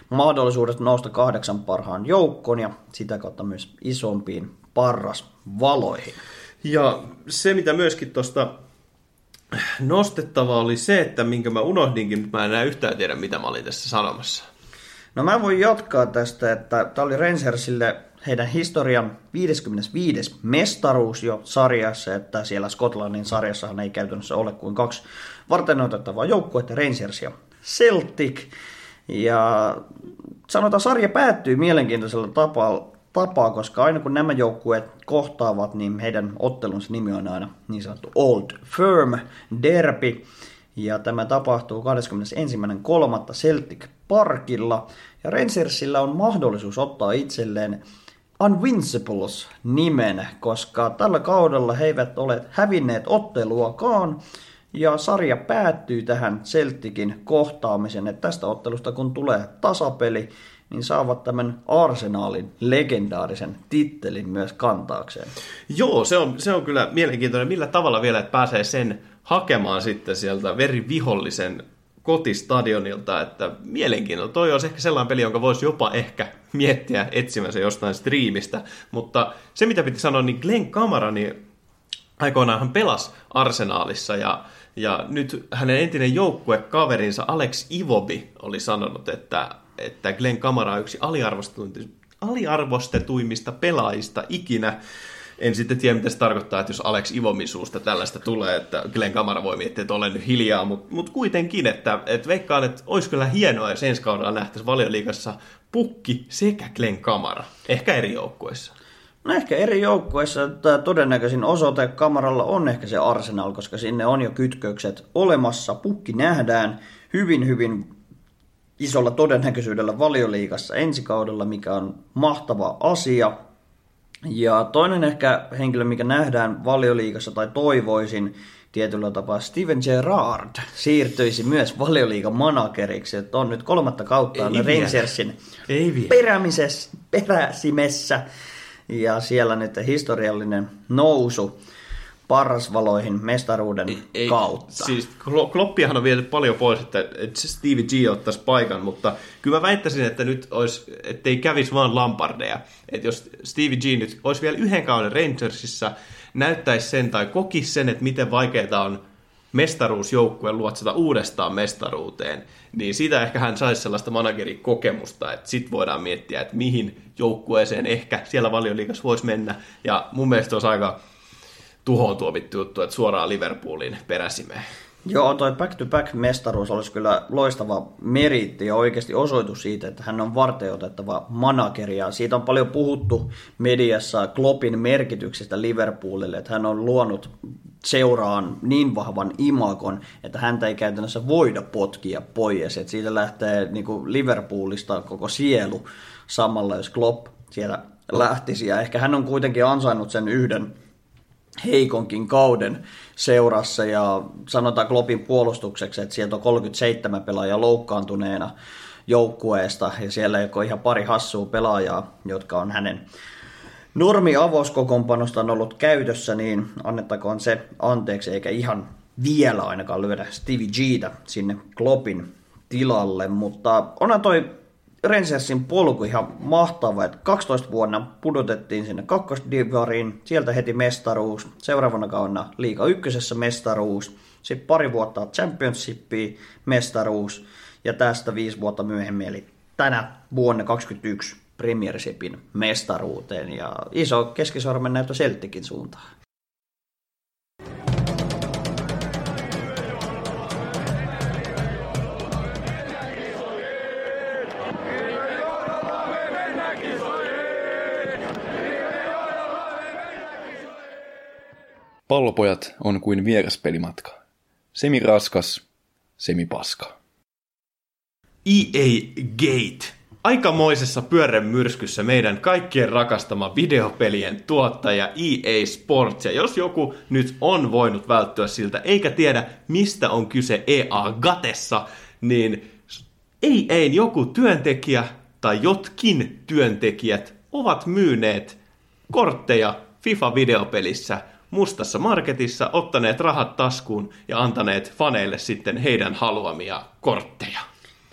Speaker 2: mahdollisuudet nousta kahdeksan parhaan joukkoon ja sitä kautta myös isompiin parrasvaloihin.
Speaker 1: Ja se, mitä myöskin tuosta nostettavaa oli se, että minkä mä unohdinkin, mutta mä en enää yhtään tiedä, mitä mä olin tässä sanomassa.
Speaker 2: No mä voin jatkaa tästä, että tämä oli Rangersille heidän historian 55. mestaruus jo sarjassa, että siellä Skotlannin sarjassahan ei käytännössä ole kuin kaksi varten otettavaa joukkuetta, Rangers ja Celtic. Ja sanotaan, sarja päättyy mielenkiintoisella tapaa, tapaa, koska aina kun nämä joukkueet kohtaavat, niin heidän ottelunsa nimi on aina niin sanottu Old Firm Derby. Ja tämä tapahtuu 21.3. Celtic Parkilla. Ja Rangersillä on mahdollisuus ottaa itselleen Unvincibles nimen, koska tällä kaudella he eivät ole hävinneet otteluakaan. Ja sarja päättyy tähän Celticin kohtaamiseen, että tästä ottelusta kun tulee tasapeli, niin saavat tämän Arsenalin legendaarisen tittelin myös kantaakseen.
Speaker 1: Joo, se on, se on kyllä mielenkiintoinen. Millä tavalla vielä, että pääsee sen hakemaan sitten sieltä verivihollisen kotistadionilta, että mielenkiintoinen. Toi olisi ehkä sellainen peli, jonka voisi jopa ehkä miettiä etsimänsä jostain striimistä, mutta se mitä piti sanoa, niin Glenn Kamara, niin aikoinaan hän pelasi Arsenaalissa ja, ja nyt hänen entinen joukkuekaverinsa Alex Ivobi oli sanonut, että, että Glenn Kamara on yksi aliarvostetuimmista, pelaajista ikinä. En sitten tiedä, mitä se tarkoittaa, että jos Alex Ivomin suusta tällaista tulee, että Glenn Kamara voi miettiä, että olen nyt hiljaa, mutta mut kuitenkin, että, että veikkaan, että olisi kyllä hienoa, jos ensi kaudella nähtäisiin valioliigassa Pukki sekä Glenn Kamara, ehkä eri joukkueissa.
Speaker 2: No ehkä eri joukkueissa tämä todennäköisin osoite kamaralla on ehkä se Arsenal, koska sinne on jo kytkökset olemassa. Pukki nähdään hyvin, hyvin isolla todennäköisyydellä valioliigassa ensi kaudella, mikä on mahtava asia. Ja toinen ehkä henkilö, mikä nähdään valioliigassa tai toivoisin tietyllä tapaa, Steven Gerrard siirtyisi myös valioliigan manageriksi. Että on nyt kolmatta kautta. Rangersin peräsimessä. Ja siellä nyt historiallinen nousu parasvaloihin mestaruuden
Speaker 1: Ei,
Speaker 2: kautta.
Speaker 1: Siis Klo- Kloppiahan on viety paljon pois, että, Stevie G ottaisi paikan, mutta kyllä mä väittäisin, että nyt olisi, ettei kävisi vaan Lampardeja. Että jos Stevie G nyt olisi vielä yhden kauden Rangersissa, näyttäisi sen tai kokisi sen, että miten vaikeaa on mestaruusjoukkueen luotsata uudestaan mestaruuteen, niin siitä ehkä hän saisi sellaista managerikokemusta, että sit voidaan miettiä, että mihin joukkueeseen ehkä siellä valioliigassa voisi mennä. Ja mun mielestä olisi aika tuhoon tuomittu juttu, että suoraan Liverpoolin peräsimeen.
Speaker 2: Joo, toi back-to-back mestaruus olisi kyllä loistava meriitti ja oikeasti osoitus siitä, että hän on varteutettava manageri. Ja siitä on paljon puhuttu mediassa Kloppin merkityksestä Liverpoolille, että hän on luonut seuraan niin vahvan imakon, että häntä ei käytännössä voida potkia pois. Että siitä lähtee niin kuin Liverpoolista koko sielu samalla, jos Klopp siellä lähtisi. Ja ehkä hän on kuitenkin ansainnut sen yhden heikonkin kauden seurassa ja sanotaan Kloppin puolustukseksi, että sieltä on 37 pelaajaa loukkaantuneena joukkueesta ja siellä ole ihan pari hassua pelaajaa, jotka on hänen normi on ollut käytössä, niin annettakoon se anteeksi, eikä ihan vielä ainakaan lyödä Stevie Gtä sinne Kloppin tilalle, mutta onhan toi Rangersin polku ihan mahtava, että 12 vuonna pudotettiin sinne kakkosdivariin, sieltä heti mestaruus, seuraavana kauna liiga ykkösessä mestaruus, sitten pari vuotta championshipia mestaruus ja tästä viisi vuotta myöhemmin, eli tänä vuonna 2021 Premiershipin mestaruuteen ja iso keskisormen näyttö Celticin suuntaan.
Speaker 4: Pallopojat on kuin vieraspelimatka. Semi raskas, semi paska.
Speaker 1: EA Gate. Aikamoisessa pyörremyrskyssä meidän kaikkien rakastama videopelien tuottaja EA Sports. Ja jos joku nyt on voinut välttyä siltä, eikä tiedä mistä on kyse EA Gatessa, niin ei ei joku työntekijä tai jotkin työntekijät ovat myyneet kortteja FIFA-videopelissä mustassa marketissa, ottaneet rahat taskuun ja antaneet faneille sitten heidän haluamia kortteja.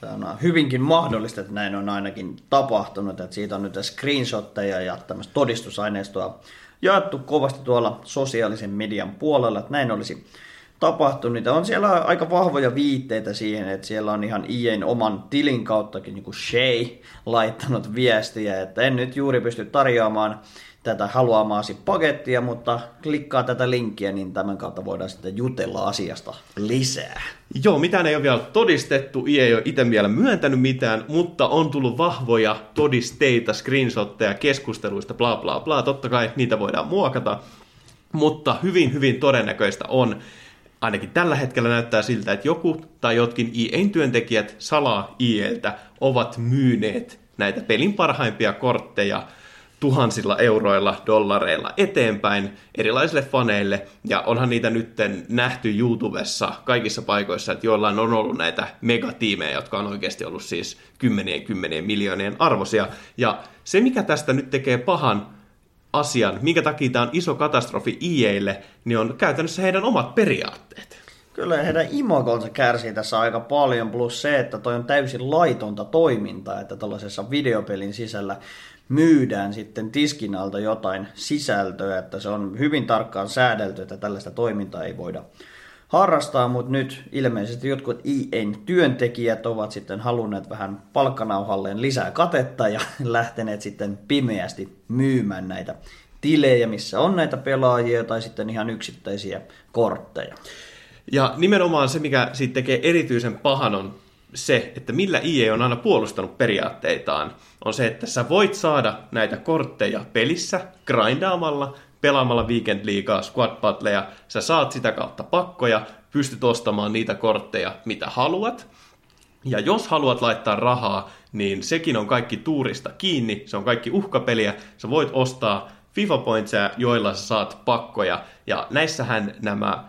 Speaker 2: Tämä on hyvinkin mahdollista, että näin on ainakin tapahtunut, että siitä on nyt screenshotteja ja tämmöistä todistusaineistoa jaettu kovasti tuolla sosiaalisen median puolella, että näin olisi tapahtunut. Niitä on siellä aika vahvoja viitteitä siihen, että siellä on ihan IEn oman tilin kauttakin niin kuin Shay laittanut viestiä, että en nyt juuri pysty tarjoamaan tätä haluamaasi pakettia, mutta klikkaa tätä linkkiä, niin tämän kautta voidaan sitten jutella asiasta lisää.
Speaker 1: Joo, mitään ei ole vielä todistettu, IE ei ole itse vielä myöntänyt mitään, mutta on tullut vahvoja todisteita, screenshotteja, keskusteluista, bla bla bla. Totta kai niitä voidaan muokata, mutta hyvin hyvin todennäköistä on, ainakin tällä hetkellä näyttää siltä, että joku tai jotkin IEn työntekijät salaa IEltä ovat myyneet näitä pelin parhaimpia kortteja tuhansilla euroilla, dollareilla eteenpäin erilaisille faneille. Ja onhan niitä nyt nähty YouTubessa kaikissa paikoissa, että joillain on ollut näitä megatiimejä, jotka on oikeasti ollut siis kymmenien kymmenien miljoonien arvosia. Ja se, mikä tästä nyt tekee pahan asian, minkä takia tämä on iso katastrofi IEille, niin on käytännössä heidän omat periaatteet.
Speaker 2: Kyllä heidän imagonsa kärsii tässä aika paljon, plus se, että toi on täysin laitonta toimintaa, että tällaisessa videopelin sisällä myydään sitten tiskin alta jotain sisältöä, että se on hyvin tarkkaan säädelty, että tällaista toimintaa ei voida harrastaa, mutta nyt ilmeisesti jotkut IEn työntekijät ovat sitten halunneet vähän palkkanauhalleen lisää katetta ja lähteneet sitten pimeästi myymään näitä tilejä, missä on näitä pelaajia tai sitten ihan yksittäisiä kortteja.
Speaker 1: Ja nimenomaan se, mikä siitä tekee erityisen pahan, on se, että millä IE on aina puolustanut periaatteitaan, on se, että sä voit saada näitä kortteja pelissä grindaamalla, pelaamalla Weekend Leaguea, Squad Battleja, sä saat sitä kautta pakkoja, pystyt ostamaan niitä kortteja, mitä haluat. Ja jos haluat laittaa rahaa, niin sekin on kaikki tuurista kiinni, se on kaikki uhkapeliä, sä voit ostaa FIFA Pointsia, joilla sä saat pakkoja, ja näissähän nämä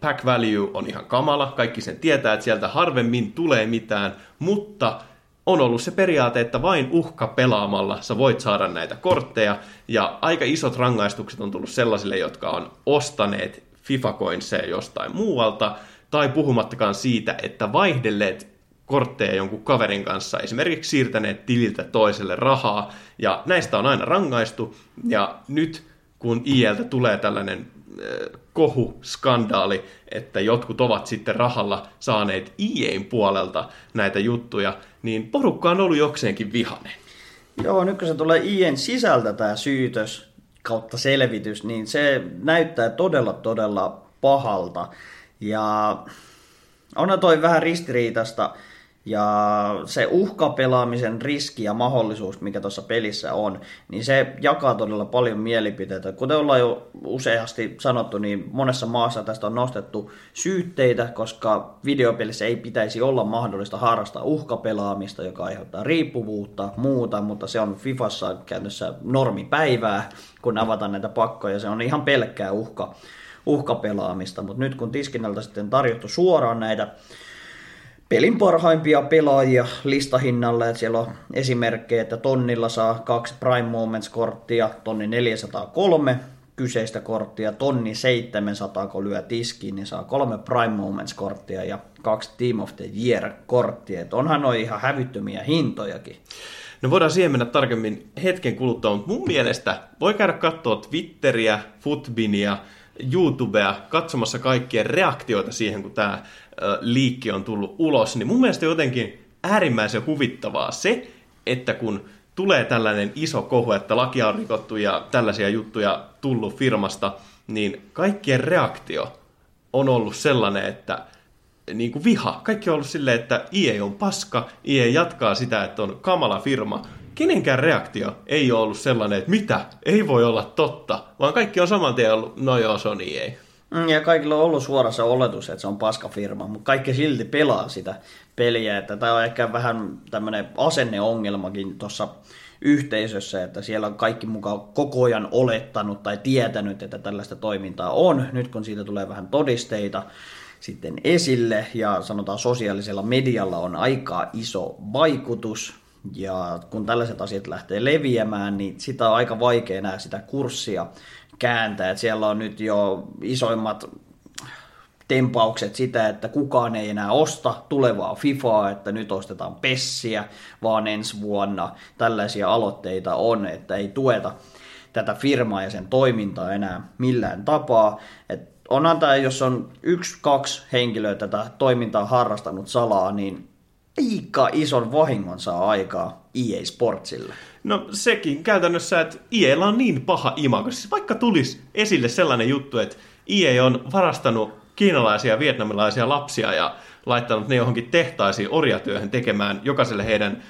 Speaker 1: pack value on ihan kamala, kaikki sen tietää, että sieltä harvemmin tulee mitään, mutta on ollut se periaate, että vain uhka pelaamalla sä voit saada näitä kortteja, ja aika isot rangaistukset on tullut sellaisille, jotka on ostaneet FIFA Coinseja jostain muualta, tai puhumattakaan siitä, että vaihdelleet kortteja jonkun kaverin kanssa, esimerkiksi siirtäneet tililtä toiselle rahaa, ja näistä on aina rangaistu, ja nyt kun IELtä tulee tällainen kohu, skandaali, että jotkut ovat sitten rahalla saaneet IEin puolelta näitä juttuja, niin porukka on ollut jokseenkin vihanen.
Speaker 2: Joo, nyt kun se tulee IEn sisältä tämä syytös kautta selvitys, niin se näyttää todella todella pahalta. Ja onhan toi vähän ristiriitasta, ja se uhkapelaamisen riski ja mahdollisuus, mikä tuossa pelissä on, niin se jakaa todella paljon mielipiteitä. Kuten ollaan jo useasti sanottu, niin monessa maassa tästä on nostettu syytteitä, koska videopelissä ei pitäisi olla mahdollista harrastaa uhkapelaamista, joka aiheuttaa riippuvuutta, muuta, mutta se on Fifassa käytössä normipäivää, kun avataan näitä pakkoja. Se on ihan pelkkää uhka, uhkapelaamista, mutta nyt kun Tiskinalta sitten tarjottu suoraan näitä pelin parhaimpia pelaajia listahinnalle. Että siellä on esimerkkejä, että tonnilla saa kaksi Prime Moments-korttia, tonni 403 kyseistä korttia, tonni 700 kun lyö tiskiin, niin saa kolme Prime Moments-korttia ja kaksi Team of the Year-korttia. Et onhan noin ihan hävyttömiä hintojakin.
Speaker 1: No voidaan siihen mennä tarkemmin hetken kuluttua, mutta mun mielestä voi käydä katsoa Twitteriä, Futbinia, YouTubea katsomassa kaikkien reaktioita siihen, kun tämä liikki on tullut ulos, niin mun mielestä jotenkin äärimmäisen huvittavaa se, että kun tulee tällainen iso kohu, että lakia on rikottu ja tällaisia juttuja tullut firmasta, niin kaikkien reaktio on ollut sellainen, että niin kuin viha. Kaikki on ollut silleen, että IE on paska, IE jatkaa sitä, että on kamala firma. Kenenkään reaktio ei ole ollut sellainen, että mitä, ei voi olla totta, vaan kaikki on saman tien ollut, no joo, se on IE.
Speaker 2: Mm, Ja kaikilla on ollut suora se oletus, että se on paskafirma, mutta kaikki silti pelaa sitä peliä. Että tämä on ehkä vähän tämmöinen asenneongelmakin tuossa yhteisössä, että siellä on kaikki mukaan koko ajan olettanut tai tietänyt, että tällaista toimintaa on. Nyt kun siitä tulee vähän todisteita sitten esille ja sanotaan sosiaalisella medialla on aika iso vaikutus, ja kun tällaiset asiat lähtee leviämään, niin sitä on aika vaikea enää sitä kurssia kääntää. Et siellä on nyt jo isoimmat tempaukset sitä, että kukaan ei enää osta tulevaa FIFAa, että nyt ostetaan Pessiä, vaan ensi vuonna tällaisia aloitteita on, että ei tueta tätä firmaa ja sen toimintaa enää millään tapaa. Et onhan tämä, jos on yksi, kaksi henkilöä tätä toimintaa harrastanut salaa, niin aika ison vahingon saa aikaa EA Sportsille.
Speaker 1: No sekin käytännössä, että IEllä on niin paha imago. Siis vaikka tulisi esille sellainen juttu, että IE on varastanut kiinalaisia ja vietnamilaisia lapsia ja laittanut ne johonkin tehtaisiin orjatyöhön tekemään jokaiselle heidän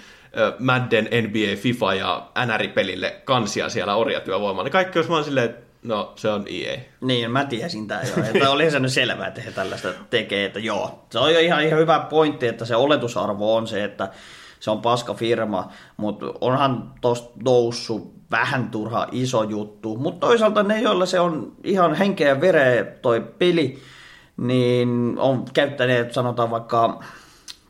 Speaker 1: Madden, NBA, FIFA ja NR-pelille kansia siellä orjatyövoimalla. Niin kaikki olisi vaan silleen, että no se on EA.
Speaker 2: Niin, mä tiesin tää jo. Että oli se nyt selvää, että he tällaista tekee, että joo. Se on jo ihan, ihan hyvä pointti, että se oletusarvo on se, että se on paska firma, mutta onhan tosta noussut vähän turha iso juttu. Mutta toisaalta ne, joilla se on ihan henkeä vereä toi peli, niin on käyttäneet sanotaan vaikka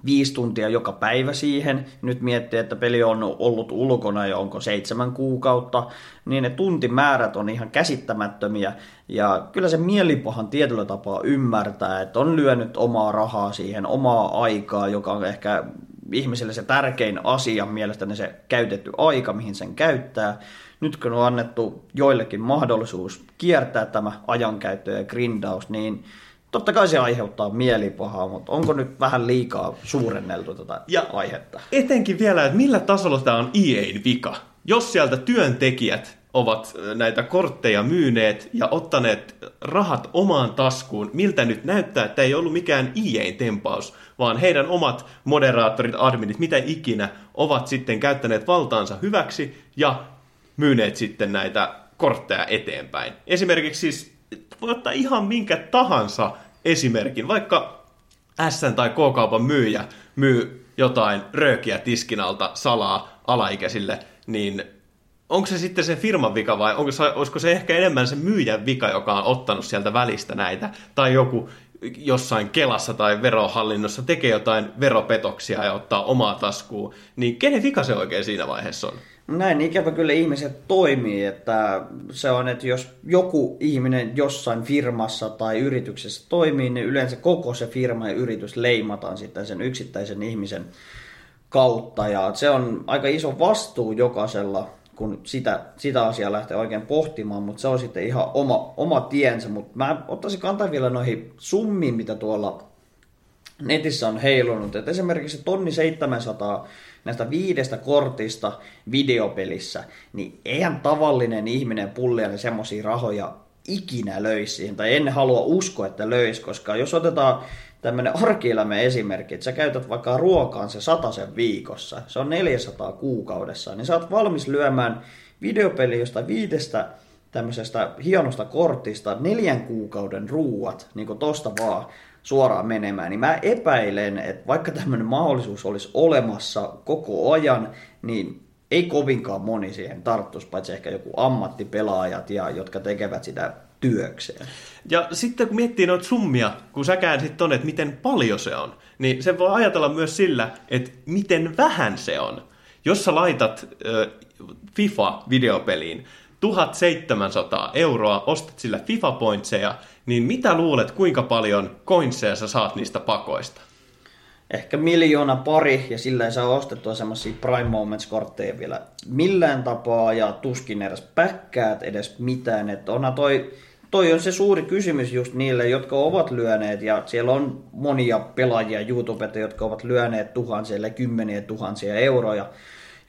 Speaker 2: viisi tuntia joka päivä siihen. Nyt miettii, että peli on ollut ulkona jo onko seitsemän kuukautta, niin ne tuntimäärät on ihan käsittämättömiä. Ja kyllä se mielipahan tietyllä tapaa ymmärtää, että on lyönyt omaa rahaa siihen, omaa aikaa, joka on ehkä ihmiselle se tärkein asia, mielestäni se käytetty aika, mihin sen käyttää. Nyt kun on annettu joillekin mahdollisuus kiertää tämä ajankäyttö ja grindaus, niin totta kai se aiheuttaa mielipahaa, mutta onko nyt vähän liikaa suurenneltu tätä
Speaker 1: Ja-
Speaker 2: aihetta?
Speaker 1: Etenkin vielä, että millä tasolla tämä on EA'n vika. Jos sieltä työntekijät ovat näitä kortteja myyneet ja ottaneet rahat omaan taskuun, miltä nyt näyttää, että ei ollut mikään EA'n tempaus, vaan heidän omat moderaattorit, adminit, mitä ikinä, ovat sitten käyttäneet valtaansa hyväksi ja myyneet sitten näitä kortteja eteenpäin. Esimerkiksi siis voi ottaa ihan minkä tahansa esimerkin, vaikka S tai K-kaupan myyjä myy jotain röökiä tiskin alta salaa alaikäisille, niin onko se sitten se firman vika vai onko se, olisiko se ehkä enemmän se myyjän vika, joka on ottanut sieltä välistä näitä, tai joku jossain Kelassa tai verohallinnossa tekee jotain veropetoksia ja ottaa omaa taskuun, niin kenen vika se oikein siinä vaiheessa on?
Speaker 2: Näin ikävä kyllä ihmiset toimii, että se on, että jos joku ihminen jossain firmassa tai yrityksessä toimii, niin yleensä koko se firma ja yritys leimataan sitten sen yksittäisen ihmisen kautta. Ja se on aika iso vastuu jokaisella, kun sitä, sitä asiaa lähtee oikein pohtimaan, mutta se on sitten ihan oma, oma tiensä. Mutta mä ottaisin kantaa vielä noihin summiin, mitä tuolla netissä on heilunut. Et esimerkiksi tonni 700 näistä viidestä kortista videopelissä, niin eihän tavallinen ihminen pulliainen semmoisia rahoja ikinä löisi siihen, tai en halua uskoa, että löisi, koska jos otetaan tämmöinen arkielämän esimerkki, että sä käytät vaikka ruokaan se sen viikossa, se on 400 kuukaudessa, niin sä oot valmis lyömään videopeli josta viidestä tämmöisestä hienosta kortista neljän kuukauden ruuat, niin kuin tosta vaan suoraan menemään, niin mä epäilen, että vaikka tämmöinen mahdollisuus olisi olemassa koko ajan, niin ei kovinkaan moni siihen tarttuisi, paitsi ehkä joku ammattipelaajat, ja, jotka tekevät sitä työkseen.
Speaker 1: Ja sitten kun miettii noita summia, kun sä käänsit tonne, että miten paljon se on, niin se voi ajatella myös sillä, että miten vähän se on. Jos sä laitat ö, FIFA-videopeliin 1700 euroa, ostat sillä FIFA-pointseja, niin mitä luulet, kuinka paljon coinseja sä saat niistä pakoista?
Speaker 2: Ehkä miljoona pari, ja sillä ei saa ostettua semmoisia Prime Moments-kortteja vielä millään tapaa, ja tuskin edes päkkäät edes mitään. Että onhan toi, toi on se suuri kysymys just niille, jotka ovat lyöneet, ja siellä on monia pelaajia YouTubetta, jotka ovat lyöneet tuhansia, kymmeniä tuhansia euroja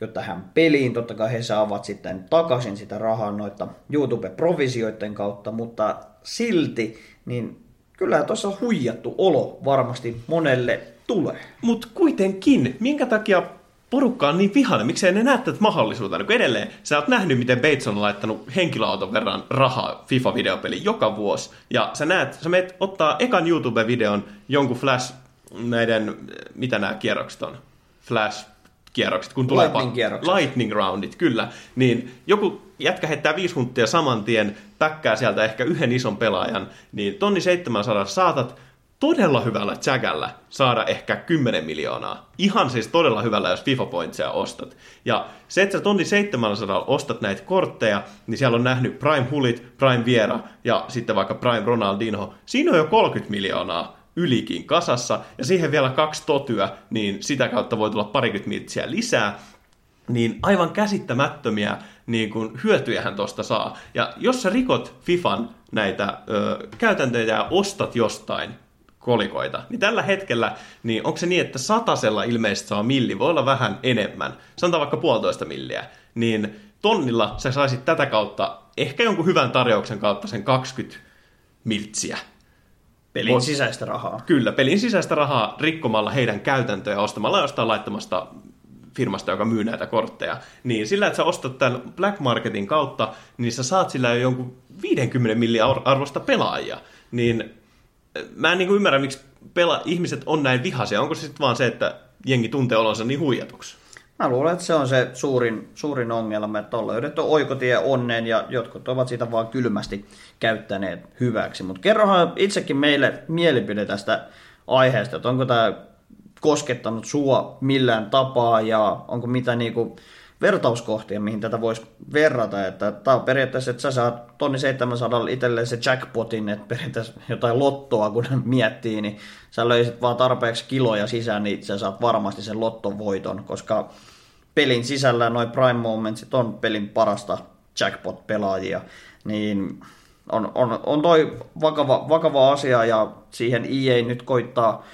Speaker 2: jo tähän peliin. Totta kai he saavat sitten takaisin sitä rahaa noita YouTube-provisioiden kautta, mutta silti, niin kyllä tuossa huijattu olo varmasti monelle tulee.
Speaker 1: Mutta kuitenkin, minkä takia porukka on niin vihainen? Miksei ne näe tätä mahdollisuutta? Niin edelleen, sä oot nähnyt, miten Bates on laittanut henkilöauton verran rahaa FIFA-videopeliin joka vuosi. Ja sä näet, sä meet ottaa ekan YouTube-videon jonkun Flash, näiden, mitä nämä kierrokset on? Flash kierrokset, kun tulee
Speaker 2: Lightning-kierrokset.
Speaker 1: lightning roundit, kyllä, niin joku jätkä heittää viisi hunttia saman tien, päkkää sieltä ehkä yhden ison pelaajan, niin tonni 700 saatat todella hyvällä jägällä saada ehkä 10 miljoonaa. Ihan siis todella hyvällä, jos FIFA Pointsia ostat. Ja se, että sä tonni 700 ostat näitä kortteja, niin siellä on nähnyt Prime Hulit, Prime Viera ja sitten vaikka Prime Ronaldinho. Siinä on jo 30 miljoonaa ylikin kasassa, ja siihen vielä kaksi totyä, niin sitä kautta voi tulla parikymmentä miltsiä lisää, niin aivan käsittämättömiä niin kuin, hyötyjähän tosta saa. Ja jos sä rikot FIFAn näitä ö, käytäntöjä ja ostat jostain kolikoita, niin tällä hetkellä, niin onko se niin, että satasella ilmeisesti saa milli, voi olla vähän enemmän, sanotaan vaikka puolitoista milliä, niin tonnilla sä saisit tätä kautta ehkä jonkun hyvän tarjouksen kautta sen 20 miltsiä.
Speaker 2: Pelin
Speaker 1: Voi-
Speaker 2: sisäistä rahaa.
Speaker 1: Kyllä, pelin sisäistä rahaa rikkomalla heidän käytäntöjä ostamalla jostain laittomasta firmasta, joka myy näitä kortteja, niin sillä, että sä ostat tämän Black Marketin kautta, niin sä saat sillä jo jonkun 50 milliä arvosta pelaajia. Niin mä en niin ymmärrä, miksi pela- ihmiset on näin vihaisia. Onko se sitten vaan se, että jengi tuntee olonsa niin huijatuksi?
Speaker 2: Mä luulen, että se on se suurin, suurin ongelma, että on löydetty oikotie onneen ja jotkut ovat sitä vaan kylmästi käyttäneet hyväksi. Mutta kerrohan itsekin meille mielipide tästä aiheesta, että onko tämä koskettanut sua millään tapaa ja onko mitä niinku vertauskohtia, mihin tätä voisi verrata. Että tämä on periaatteessa, että sä saat tonni 700 itselleen se jackpotin, että periaatteessa jotain lottoa kun miettii, niin sä löysit vaan tarpeeksi kiloja sisään, niin sä saat varmasti sen lottovoiton, koska pelin sisällä noin Prime Momentsit on pelin parasta jackpot-pelaajia, niin on, on, on toi vakava, vakava asia ja siihen EA nyt koittaa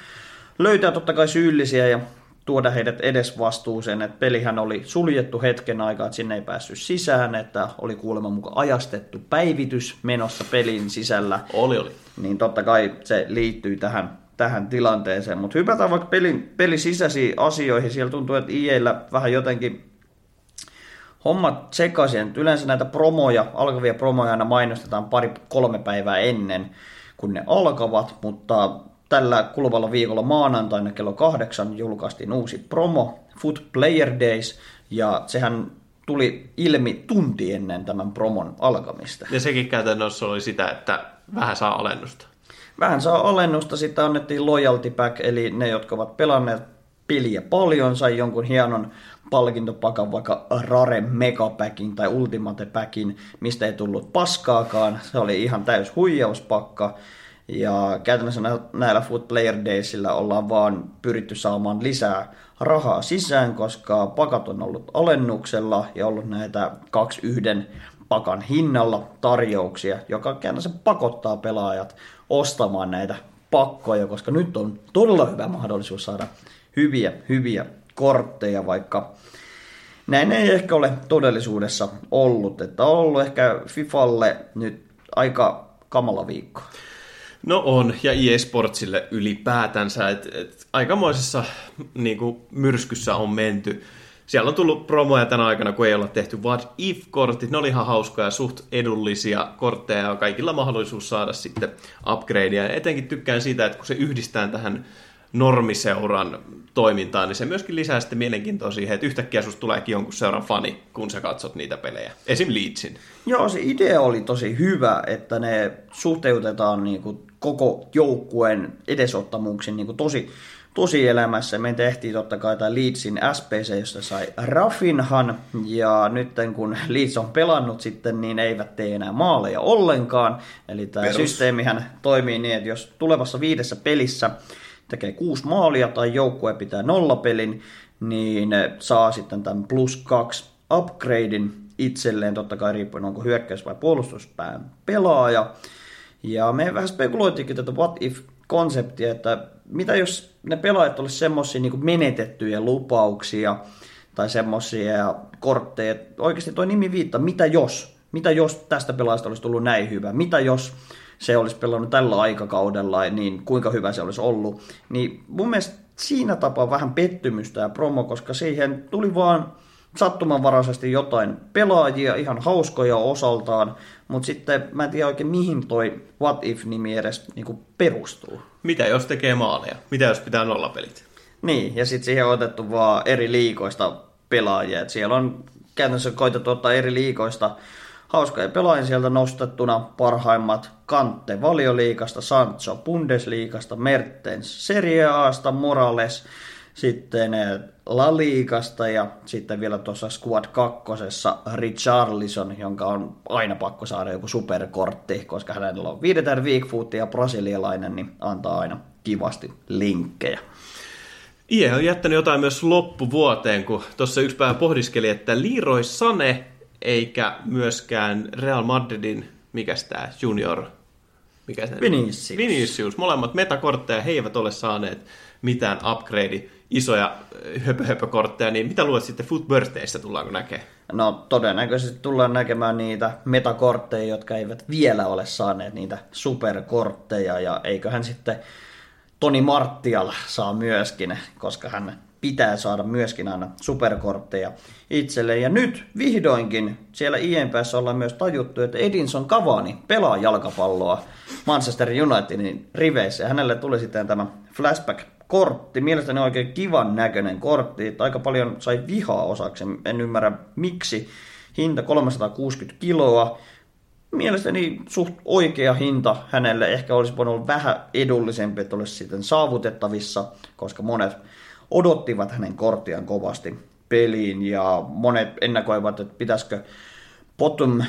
Speaker 2: löytää totta kai syyllisiä ja tuoda heidät edes vastuuseen, että pelihän oli suljettu hetken aikaa, että sinne ei päässyt sisään, että oli kuulemma mukaan ajastettu päivitys menossa pelin sisällä,
Speaker 1: Oli, oli.
Speaker 2: niin totta kai se liittyy tähän, tähän tilanteeseen. Mutta hypätään vaikka pelin, pelin sisäisiin asioihin. Siellä tuntuu, että EAllä vähän jotenkin hommat sekaisin. Yleensä näitä promoja, alkavia promoja aina mainostetaan pari-kolme päivää ennen, kun ne alkavat, mutta tällä kuluvalla viikolla maanantaina kello kahdeksan julkaistiin uusi promo, Foot Player Days, ja sehän tuli ilmi tunti ennen tämän promon alkamista.
Speaker 1: Ja sekin käytännössä oli sitä, että vähän saa alennusta.
Speaker 2: Vähän saa alennusta, sitten annettiin loyalty pack, eli ne, jotka ovat pelanneet peliä paljon, sai jonkun hienon palkintopakan, vaikka Rare Megapackin tai Ultimate Packin, mistä ei tullut paskaakaan. Se oli ihan täys huijauspakka. Ja käytännössä nä- näillä Foot Player Daysillä ollaan vaan pyritty saamaan lisää rahaa sisään, koska pakat on ollut alennuksella ja ollut näitä kaksi yhden pakan hinnalla tarjouksia, joka käytännössä pakottaa pelaajat ostamaan näitä pakkoja, koska nyt on todella hyvä mahdollisuus saada hyviä, hyviä kortteja, vaikka näin ei ehkä ole todellisuudessa ollut, että on ollut ehkä Fifalle nyt aika kamala viikko.
Speaker 1: No on, ja EA Sportsille ylipäätänsä, että et, aikamoisessa niin kuin, myrskyssä on menty. Siellä on tullut promoja tänä aikana, kun ei olla tehty What If-kortit. Ne oli ihan hauskoja, suht edullisia kortteja ja kaikilla mahdollisuus saada sitten upgradeja. Ja etenkin tykkään siitä, että kun se yhdistää tähän normiseuran toimintaan, niin se myöskin lisää sitten mielenkiintoa siihen, että yhtäkkiä susta tuleekin jonkun seuran fani, kun sä katsot niitä pelejä. Esim. Leedsin.
Speaker 2: Joo, se idea oli tosi hyvä, että ne suhteutetaan niin kuin koko joukkueen edesottamuksiin niin kuin tosi, tosielämässä. Me tehtiin totta kai tämä Leedsin SPC, josta sai Rafinhan, ja nyt kun Leeds on pelannut sitten, niin eivät tee enää maaleja ollenkaan. Eli tämä
Speaker 1: Perus.
Speaker 2: systeemihän toimii niin, että jos tulevassa viidessä pelissä tekee kuusi maalia tai joukkue pitää nollapelin, niin saa sitten tämän plus kaksi upgradein itselleen, totta kai riippuen onko hyökkäys- vai puolustuspään pelaaja. Ja me vähän spekuloitiinkin tätä what if-konseptia, että mitä jos ne pelaajat olisi semmoisia niin menetettyjä lupauksia tai semmoisia kortteja, oikeasti tuo nimi viittaa, mitä jos, mitä jos tästä pelaajasta olisi tullut näin hyvä, mitä jos se olisi pelannut tällä aikakaudella, niin kuinka hyvä se olisi ollut. Niin mun mielestä siinä tapaa vähän pettymystä ja promo, koska siihen tuli vaan sattumanvaraisesti jotain pelaajia, ihan hauskoja osaltaan, mutta sitten mä en tiedä oikein mihin toi What If-nimi edes niin perustuu.
Speaker 1: Mitä jos tekee maaleja? Mitä jos pitää nollapelit?
Speaker 2: Niin, ja sitten siihen on otettu vaan eri liikoista pelaajia. Et siellä on käytännössä koitettu ottaa eri liikoista hauskoja pelaajia sieltä nostettuna. Parhaimmat Kante valioliikasta, Sancho Bundesliigasta, Mertens Serie Aasta, Morales sitten eh, La Liigasta ja sitten vielä tuossa Squad 2. Richarlison, jonka on aina pakko saada joku superkortti, koska hänellä on viidetään weakfootia ja brasilialainen, niin antaa aina kivasti linkkejä.
Speaker 1: IE on jättänyt jotain myös loppuvuoteen, kun tuossa yksi päivä pohdiskeli, että Leroy Sane eikä myöskään Real Madridin, mikä tämä junior, mikä se
Speaker 2: Vinicius.
Speaker 1: Vinicius, molemmat metakortteja, he eivät ole saaneet mitään upgrade, isoja höpö, höpökortteja, niin mitä luulet sitten Foot Birthdayssä tullaanko näkemään?
Speaker 2: No todennäköisesti tullaan näkemään niitä metakortteja, jotka eivät vielä ole saaneet niitä superkortteja, ja eiköhän sitten Toni Martial saa myöskin, koska hän pitää saada myöskin aina superkortteja itselleen. Ja nyt vihdoinkin siellä IMPssä ollaan myös tajuttu, että Edinson Cavani pelaa jalkapalloa Manchester Unitedin riveissä. Ja hänelle tuli sitten tämä flashback-kortti. Mielestäni oikein kivan näköinen kortti. Että aika paljon sai vihaa osaksi. En ymmärrä miksi. Hinta 360 kiloa mielestäni suht oikea hinta hänelle. Ehkä olisi voinut olla vähän edullisempi, että olisi sitten saavutettavissa, koska monet odottivat hänen korttiaan kovasti peliin ja monet ennakoivat, että pitäisikö Bottom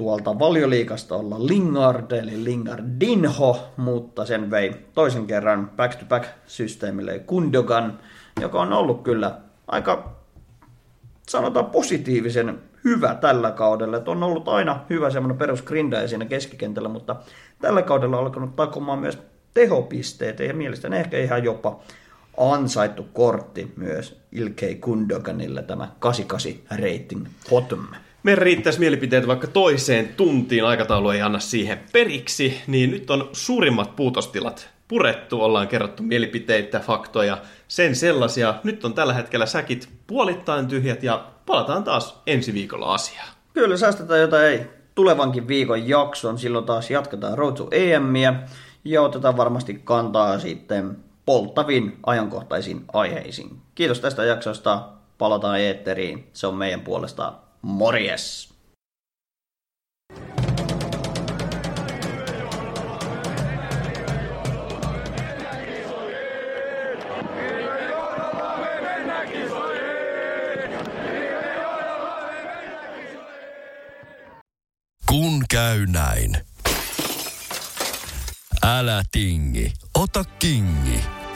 Speaker 2: tuolta valioliikasta olla Lingard, eli Lingardinho, mutta sen vei toisen kerran back-to-back systeemille Kundogan, joka on ollut kyllä aika sanotaan positiivisen hyvä tällä kaudella. Että on ollut aina hyvä semmoinen perusgrindaaja siinä keskikentällä, mutta tällä kaudella on alkanut takomaan myös tehopisteitä ja mielestäni ehkä ihan jopa ansaittu kortti myös Ilkei Kundoganille tämä 88 rating bottom.
Speaker 1: Meidän riittäisi mielipiteet vaikka toiseen tuntiin, aikataulu ei anna siihen periksi, niin nyt on suurimmat puutostilat purettu, ollaan kerrottu mielipiteitä, faktoja, sen sellaisia. Nyt on tällä hetkellä säkit puolittain tyhjät ja palataan taas ensi viikolla asiaan.
Speaker 2: Kyllä säästetään jotain ei tulevankin viikon jakson, silloin taas jatketaan Road EMiä ja otetaan varmasti kantaa sitten polttaviin ajankohtaisiin aiheisiin. Kiitos tästä jaksosta, palataan eetteriin, se on meidän puolesta morjes!
Speaker 5: Kun käy näin. Älä tingi, ota kingi.